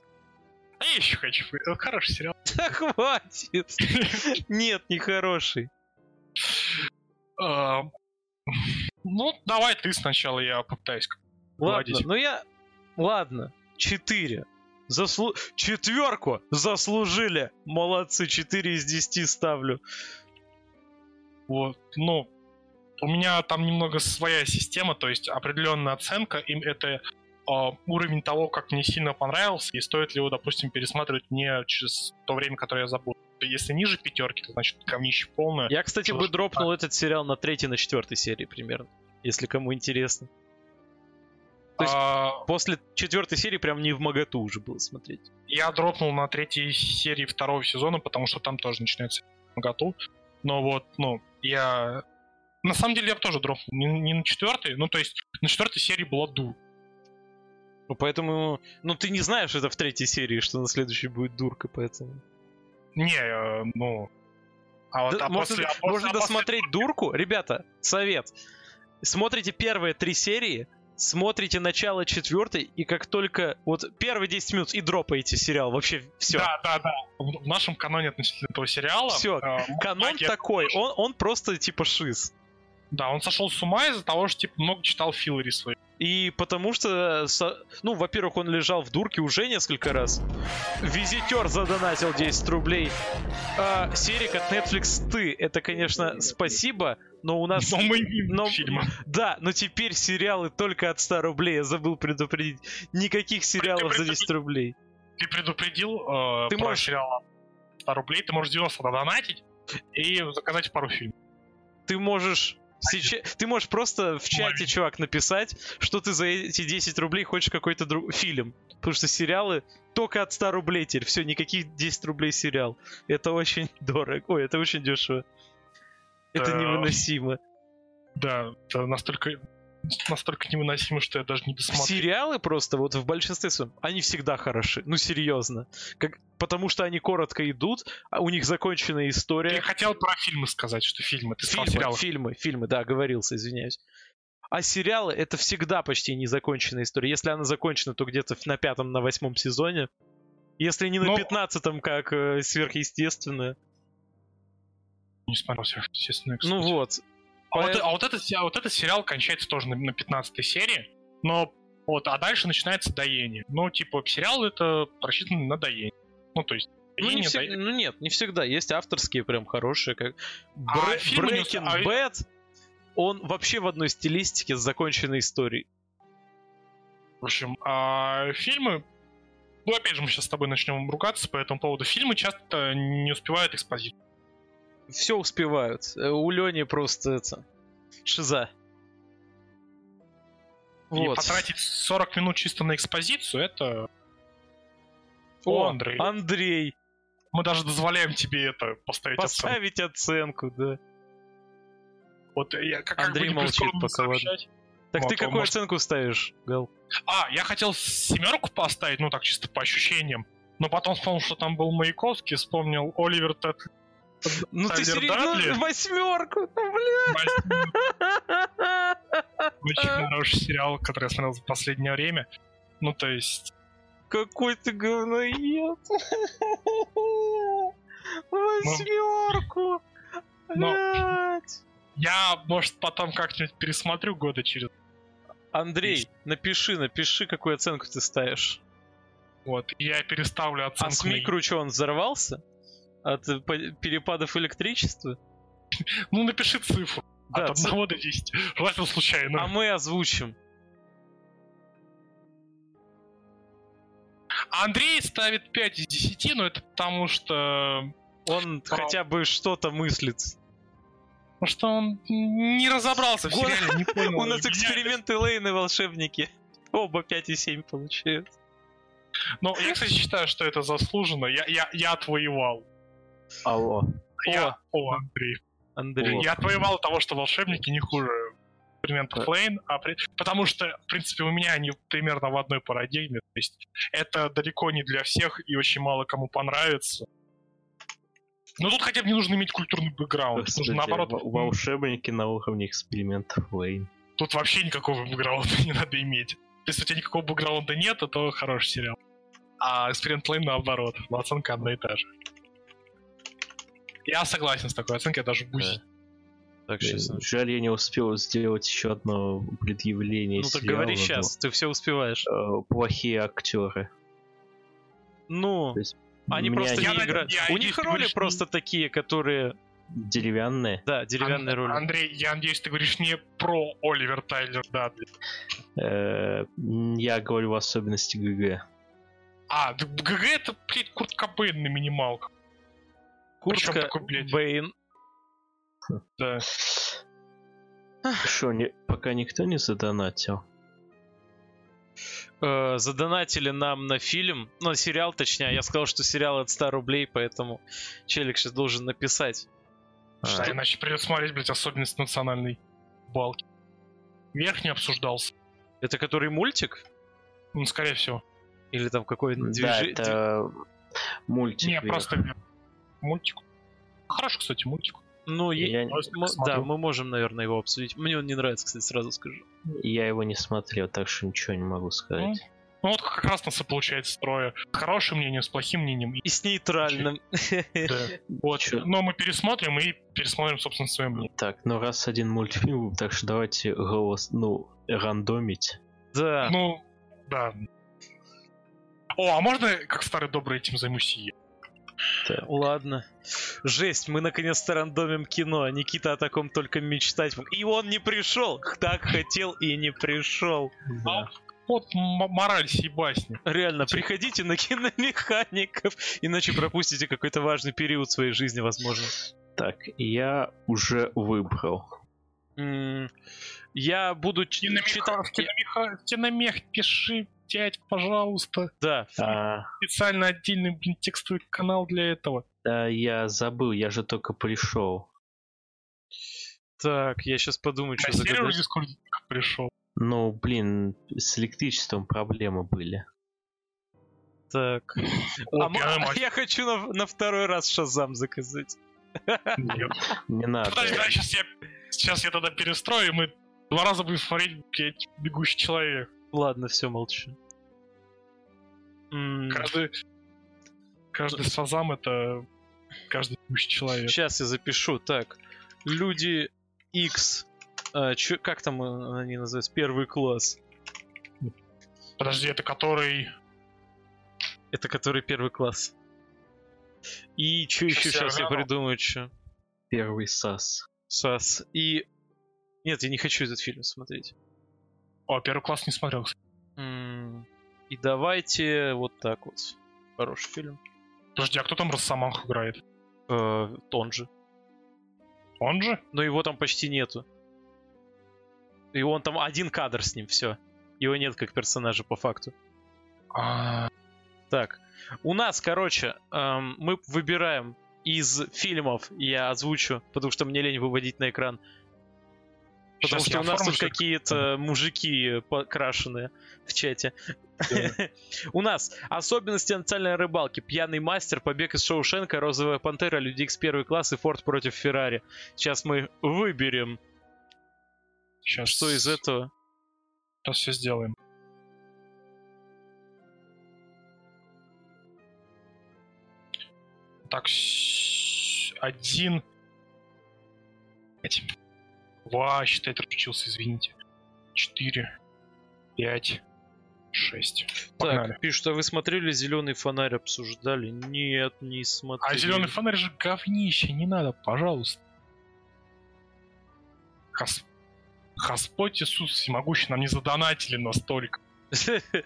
А я еще хочу. Хороший сериал. Да хватит. Нет, не хороший. А, Ну, давай ты сначала, я попытаюсь. Ладно, ну я... Ладно, четыре. Заслу... Четверку заслужили. Молодцы, 4 из 10 ставлю. Вот, ну, у меня там немного своя система, то есть определенная оценка, им это а, уровень того, как мне сильно понравился, и стоит ли его, допустим, пересматривать мне через то время, которое я забуду. Если ниже пятерки, то значит говнище полное. Я, кстати, бы Слушай, дропнул этот сериал на третьей, на четвертой серии примерно. Если кому интересно. то есть- А, После четвертой серии прям не в моготу уже было смотреть. я дропнул на третьей серии второго сезона, потому что там тоже начинается готов. Но вот, ну, я... На самом деле я бы тоже дропнул. Не, не на четвертой, ну, то есть на четвертой серии была дур. Ну, поэтому... Ну, ты не знаешь это в третьей серии, что на следующей будет дурка, поэтому... Не, э, ну... А вот Да, а можно после- а после- можно а после- досмотреть дурку. Ребята, совет. Смотрите первые три серии, смотрите начало четвертой, и как только... Вот первые 10 минут и дропаете сериал. Вообще все. Да, да, да. В нашем каноне относительно этого сериала... Всё, э, Канон такой, он, он просто типа шиз. Да, он сошел с ума из-за того, что типа много читал филлери свои. И потому что, со- ну, во-первых, он лежал в дурке уже несколько раз. Визитер задонатил 10 рублей. А, серик от Netflix «Ты». Это, конечно, спасибо, но у нас... Но мы не но- фильма. Да, но теперь сериалы только от 100 рублей. Я забыл предупредить. Никаких сериалов за 10 рублей. Ты предупредил э, Ты про можешь- сериал 100 рублей, ты можешь 90 донатить и заказать пару фильмов. Ты можешь... Сейчас, ты можешь просто в чате, чувак, написать, что ты за эти 10 рублей хочешь какой-то друг... фильм. Потому что сериалы только от 100 рублей теперь. Все, никаких 10 рублей сериал. Это очень дорого. Ой, это очень дешево. Это Да. невыносимо. Да, это настолько, настолько невыносимо, что я даже не досмотрел. Сериалы просто, вот в большинстве своем, они всегда хороши. Ну, серьезно. Как... Потому что они коротко идут, а у них законченная Я история. хотел про фильмы сказать, что фильмы. Ты Фильмы, сериалы. фильмы, фильмы, да, оговорился, извиняюсь. А сериалы это всегда почти незаконченная история. Если она закончена, то где-то на пятом, на восьмом сезоне. Если не на Но- пятнадцатом, как э, сверхъестественное. Не смотрел всех, естественно. Ну кстати. вот. А, вот, а вот этот, а вот этот сериал кончается тоже на, на 15 серии, но вот, а дальше начинается доение. Ну, типа, сериал это рассчитан на доение. Ну, то есть, Ну, не доение, всег- ну нет, не всегда. Есть авторские прям хорошие, как А фильмы не Breaking ус- а- Bad. Он вообще в одной стилистике с законченной историей. В общем, а фильмы... Ну, опять же, мы сейчас с тобой начнем ругаться по этому поводу. Фильмы часто не успевают экспозицию. Все успевают. Э, У Лени просто это... Шиза. И Вот. потратить 40 минут чисто на экспозицию, это... О, О, Андрей. Андрей, Мы даже дозволяем тебе это поставить оценку. поставить оценку, да. Вот я как, как Андрей бы не молчит пока, ладно. Так Вот, ты какую может- оценку ставишь, Гал? А, я хотел семерку поставить, ну так чисто по ощущениям. Но потом вспомнил, что там был Маяковский, вспомнил Оливер Тед. Ну ты серьезно? Ну, восьмерку, ну, бля. Очень хороший сериал, который я смотрел за последнее время. Ну, то есть... Какой ты говноед. Восьмерку. Но- Блядь. Я, может, потом как-нибудь пересмотрю года через... Андрей, напиши, напиши, какую оценку ты ставишь. Вот, я переставлю А оценку с на- микро что, он взорвался? От э, перепадов электричества? Ну, напиши цифру. Да, от ц- 1 до 10. Желательно случайно. А мы озвучим. Андрей ставит 5 из 10, но это потому что... Он А. хотя бы что-то мыслит. Потому что он не разобрался в сериале, не понял. У нас эксперименты Лейн и волшебники. Оба 5,7 получают. Но я, кстати, считаю, что это заслуженно. Я, я, я отвоевал. Алло. Я, о, Андрей. Андрей. Я отвоевал того, что волшебники не хуже экспериментов Да. Лейн, а при- потому что, в принципе, у меня они примерно в одной парадигме. То есть это далеко не для всех и очень мало кому понравится. Но тут хотя бы не нужно иметь культурный бэкграунд. Тут нужно, наоборот, во- волшебники на уровне экспериментов Лейн. тут вообще никакого бэкграунда не надо иметь. Если у тебя никакого бэкграунда нет, то хороший сериал. А эксперимент Лейн наоборот. Оценка одна и та же. Я согласен с такой оценкой, я даже бусь. Так, Блин, сейчас. Жаль, я не успел сделать еще одно предъявление Ну так сериала, говори но, сейчас, ты все успеваешь. э, Плохие актеры. Ну, есть они просто не играют. я У них роли говоришь, просто такие, которые... деревянные. Да, деревянные Ан- роли. Андрей, я надеюсь, ты говоришь не про Оливер Тайлер Дадли. Э, Я говорю в особенности ГГ. А, да ГГ это, блядь, Курт Кобейн на минималках. Куртка такой, блядь? Бэйн. Да. Что, не- пока никто не задонатил? Э, задонатили нам на фильм, ну, на сериал, точнее. Я сказал, что сериал от 100 рублей, поэтому челик сейчас должен написать. А, Что, иначе придется смотреть, блядь, особенность национальной балки. Верх не обсуждался. Это который мультик? Ну, скорее всего. Или там какой-то Да, движение? это мультик. Не, вверх. просто верх. Мультик. Хороший, кстати, мультик. Ну, Я, Просто мы- смотрю. да, мы можем, наверное, его обсудить. Мне он не нравится, кстати, сразу скажу. я его не смотрел, так что ничего не могу сказать. Ну вот как раз нас и получается трое. С хорошим мнением, с плохим мнением. И- с нейтральным. да. Вот. Чё? Но мы пересмотрим и пересмотрим, собственно, свое мнение. Так, ну раз один мультфильм, так что давайте голос, ну, рандомить. Да. Ну, да. О, а можно, как старый добрый, этим займусь и Ладно. Жесть, мы наконец-то рандомим кино. а Никита о таком только мечтать мог. И он не пришел. Так хотел и не пришел. А Вот мораль сей басни. Реально, приходите на киномехаников, иначе пропустите какой-то важный период своей жизни, возможно. Так, я уже выбрал. М, Я буду Киномеха, читать... в киномеха, в киномех пиши, дядь, пожалуйста. Да, А, Специально отдельный, блин, текстовый канал для этого. да, я забыл, я же только пришел. так, я сейчас подумаю, что сервер в загадать. Дискорде пришел. Ну, блин, с электричеством проблемы были. Так. О, А мать. я хочу на, на второй раз Шазам заказать. Нет. Не надо. Подожди, да, сейчас я, сейчас я тогда перестрою, и мы два раза будем смотреть, блядь, бегущий человек. Ладно, все, молчу. Каждый, каждый сазам это каждый бегущий человек. Сейчас я запишу. Так, люди X. А, чё- как там они называются? Первый класс. Подожди, это который... Это который первый класс. И что еще сейчас я придумаю, что? Первый САС. САС. И... Нет, я не хочу этот фильм смотреть. О, первый класс не смотрел. кстати. И давайте вот так вот. Хороший фильм. Подожди, а кто там Росомаху играет? Э, он же. Он же? Но его там почти нету. И он там один кадр с ним, все. Его нет как персонажа по факту. А, Так, у нас, короче, эм, мы выбираем из фильмов, я озвучу, потому что мне лень выводить на экран. Потому что у нас тут какие-то мужики покрашенные в чате. У нас особенности национальной рыбалки. Пьяный мастер, побег из Шоушенка, Розовая пантера, Люди Икс первый класс и Форд против Феррари. Сейчас мы выберем, Сейчас, что из этого. Сейчас все сделаем. Так, один. Пять. Два, считать разучился, извините. Четыре. Пять. Шесть. Погнали. Так, пишут, а вы смотрели зеленый фонарь, обсуждали? Нет, не смотрели. А зеленый фонарь же говнище, не надо, пожалуйста. Хас... Господь Иисус всемогущий нам не задонатили настолько.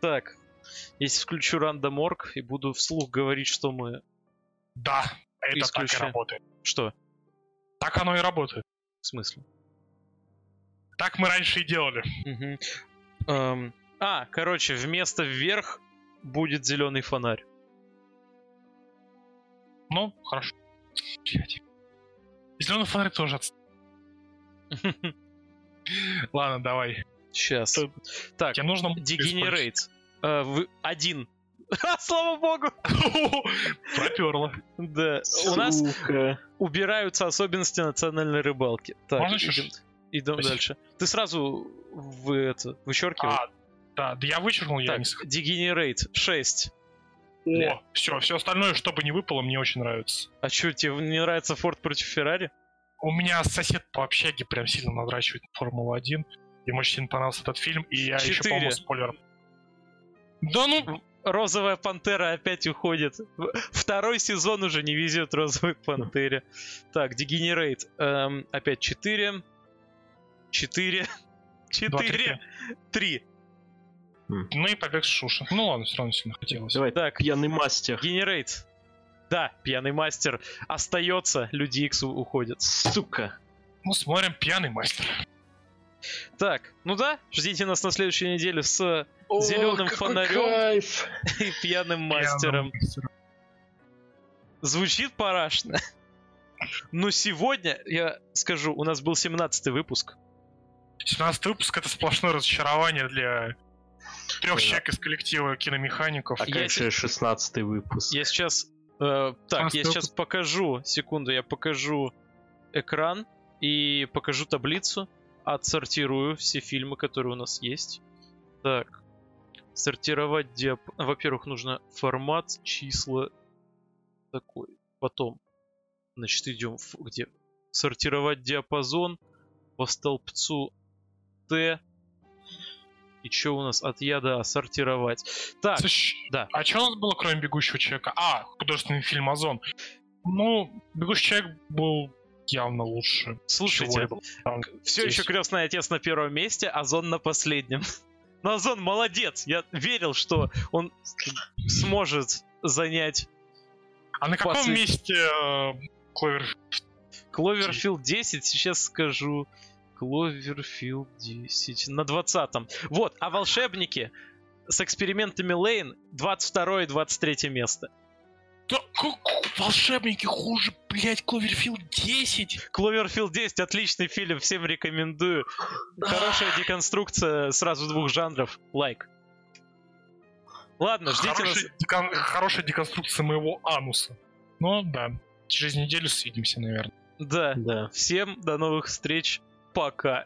Так, если включу рандом.орг и буду вслух говорить, что мы... Да, это так и работает. Что? Так оно и работает. В смысле? Так мы раньше и делали. Эм, А, короче, вместо вверх будет зеленый фонарь. Ну, хорошо. Зеленый фонарь тоже отст- Ладно, давай. Сейчас. Что- Так, Тебе нужно... Degenerate. Э, в- Один. Слава богу! Проперло. Да. У нас. Убираются особенности национальной рыбалки. Так, Можно еще идем, идем Спасибо. дальше. Ты сразу в это вычеркивай. А, да, да я вычеркнул, я так, не сх- Degenerate 6. О, все, все остальное, чтобы не выпало, мне очень нравится. А что, тебе не нравится Форд против Феррари? У меня сосед по общаге прям сильно надрачивает Формулу-1. Ему очень сильно понравился этот фильм, и я еще, Четыре. по-моему, спойлер. Да ну, Розовая пантера опять уходит. Второй сезон уже не везет розовой пантере. Так, Degenerate. Эм, опять 4. 4. два, 4. три. 3. Ну и побег с Шуши. Ну ладно, все равно сильно хотелось. Давай, Так, пьяный мастер. Generate. Да, пьяный мастер остается, люди X уходят. Сука. Ну, смотрим «Пьяный мастер». Так, ну да, ждите нас на следующей неделе с Зелёным какой фонарем. кайф. пьяным мастером. «Пьяным мастером». Звучит парашно. Но сегодня, я скажу, у нас был 17 выпуск. 17 выпуск — это сплошное разочарование для трех Да. человек из коллектива киномехаников. А Я конечно, 16 выпуск. Я сейчас... э, так, я 17 сейчас покажу, секунду, я покажу экран и покажу таблицу, отсортирую все фильмы, которые у нас есть. Так, сортировать диап... Во-первых, нужно формат, числа такой. Потом, значит, идем в... где? Сортировать диапазон по столбцу Т. И что у нас от яда сортировать? Так, Слушай, да. а что у нас было, кроме «Бегущего человека»? А, художественный фильм «Озон». Ну, «Бегущий человек» был явно лучше. слушайте. Там Все здесь. еще крестный отец на первом месте, а Зон на последнем. Но Зон молодец. Я верил, что он сможет занять А на каком После- месте э, Кловер? Кловерфилд 10. Сейчас скажу. Кловерфилд 10. На 20-м. Вот, а волшебники с экспериментами Лейн 22 и 23 место. Да, как- волшебники хуже, блять, Кловерфилд 10. Кловерфилд 10 отличный фильм, всем рекомендую. Хорошая деконструкция сразу двух жанров. Лайк. Ладно, ждите нас. Хорошая, декон- хорошая деконструкция моего ануса. Ну да, через неделю свидимся, наверное. Да. Да. Всем до новых встреч. Пока.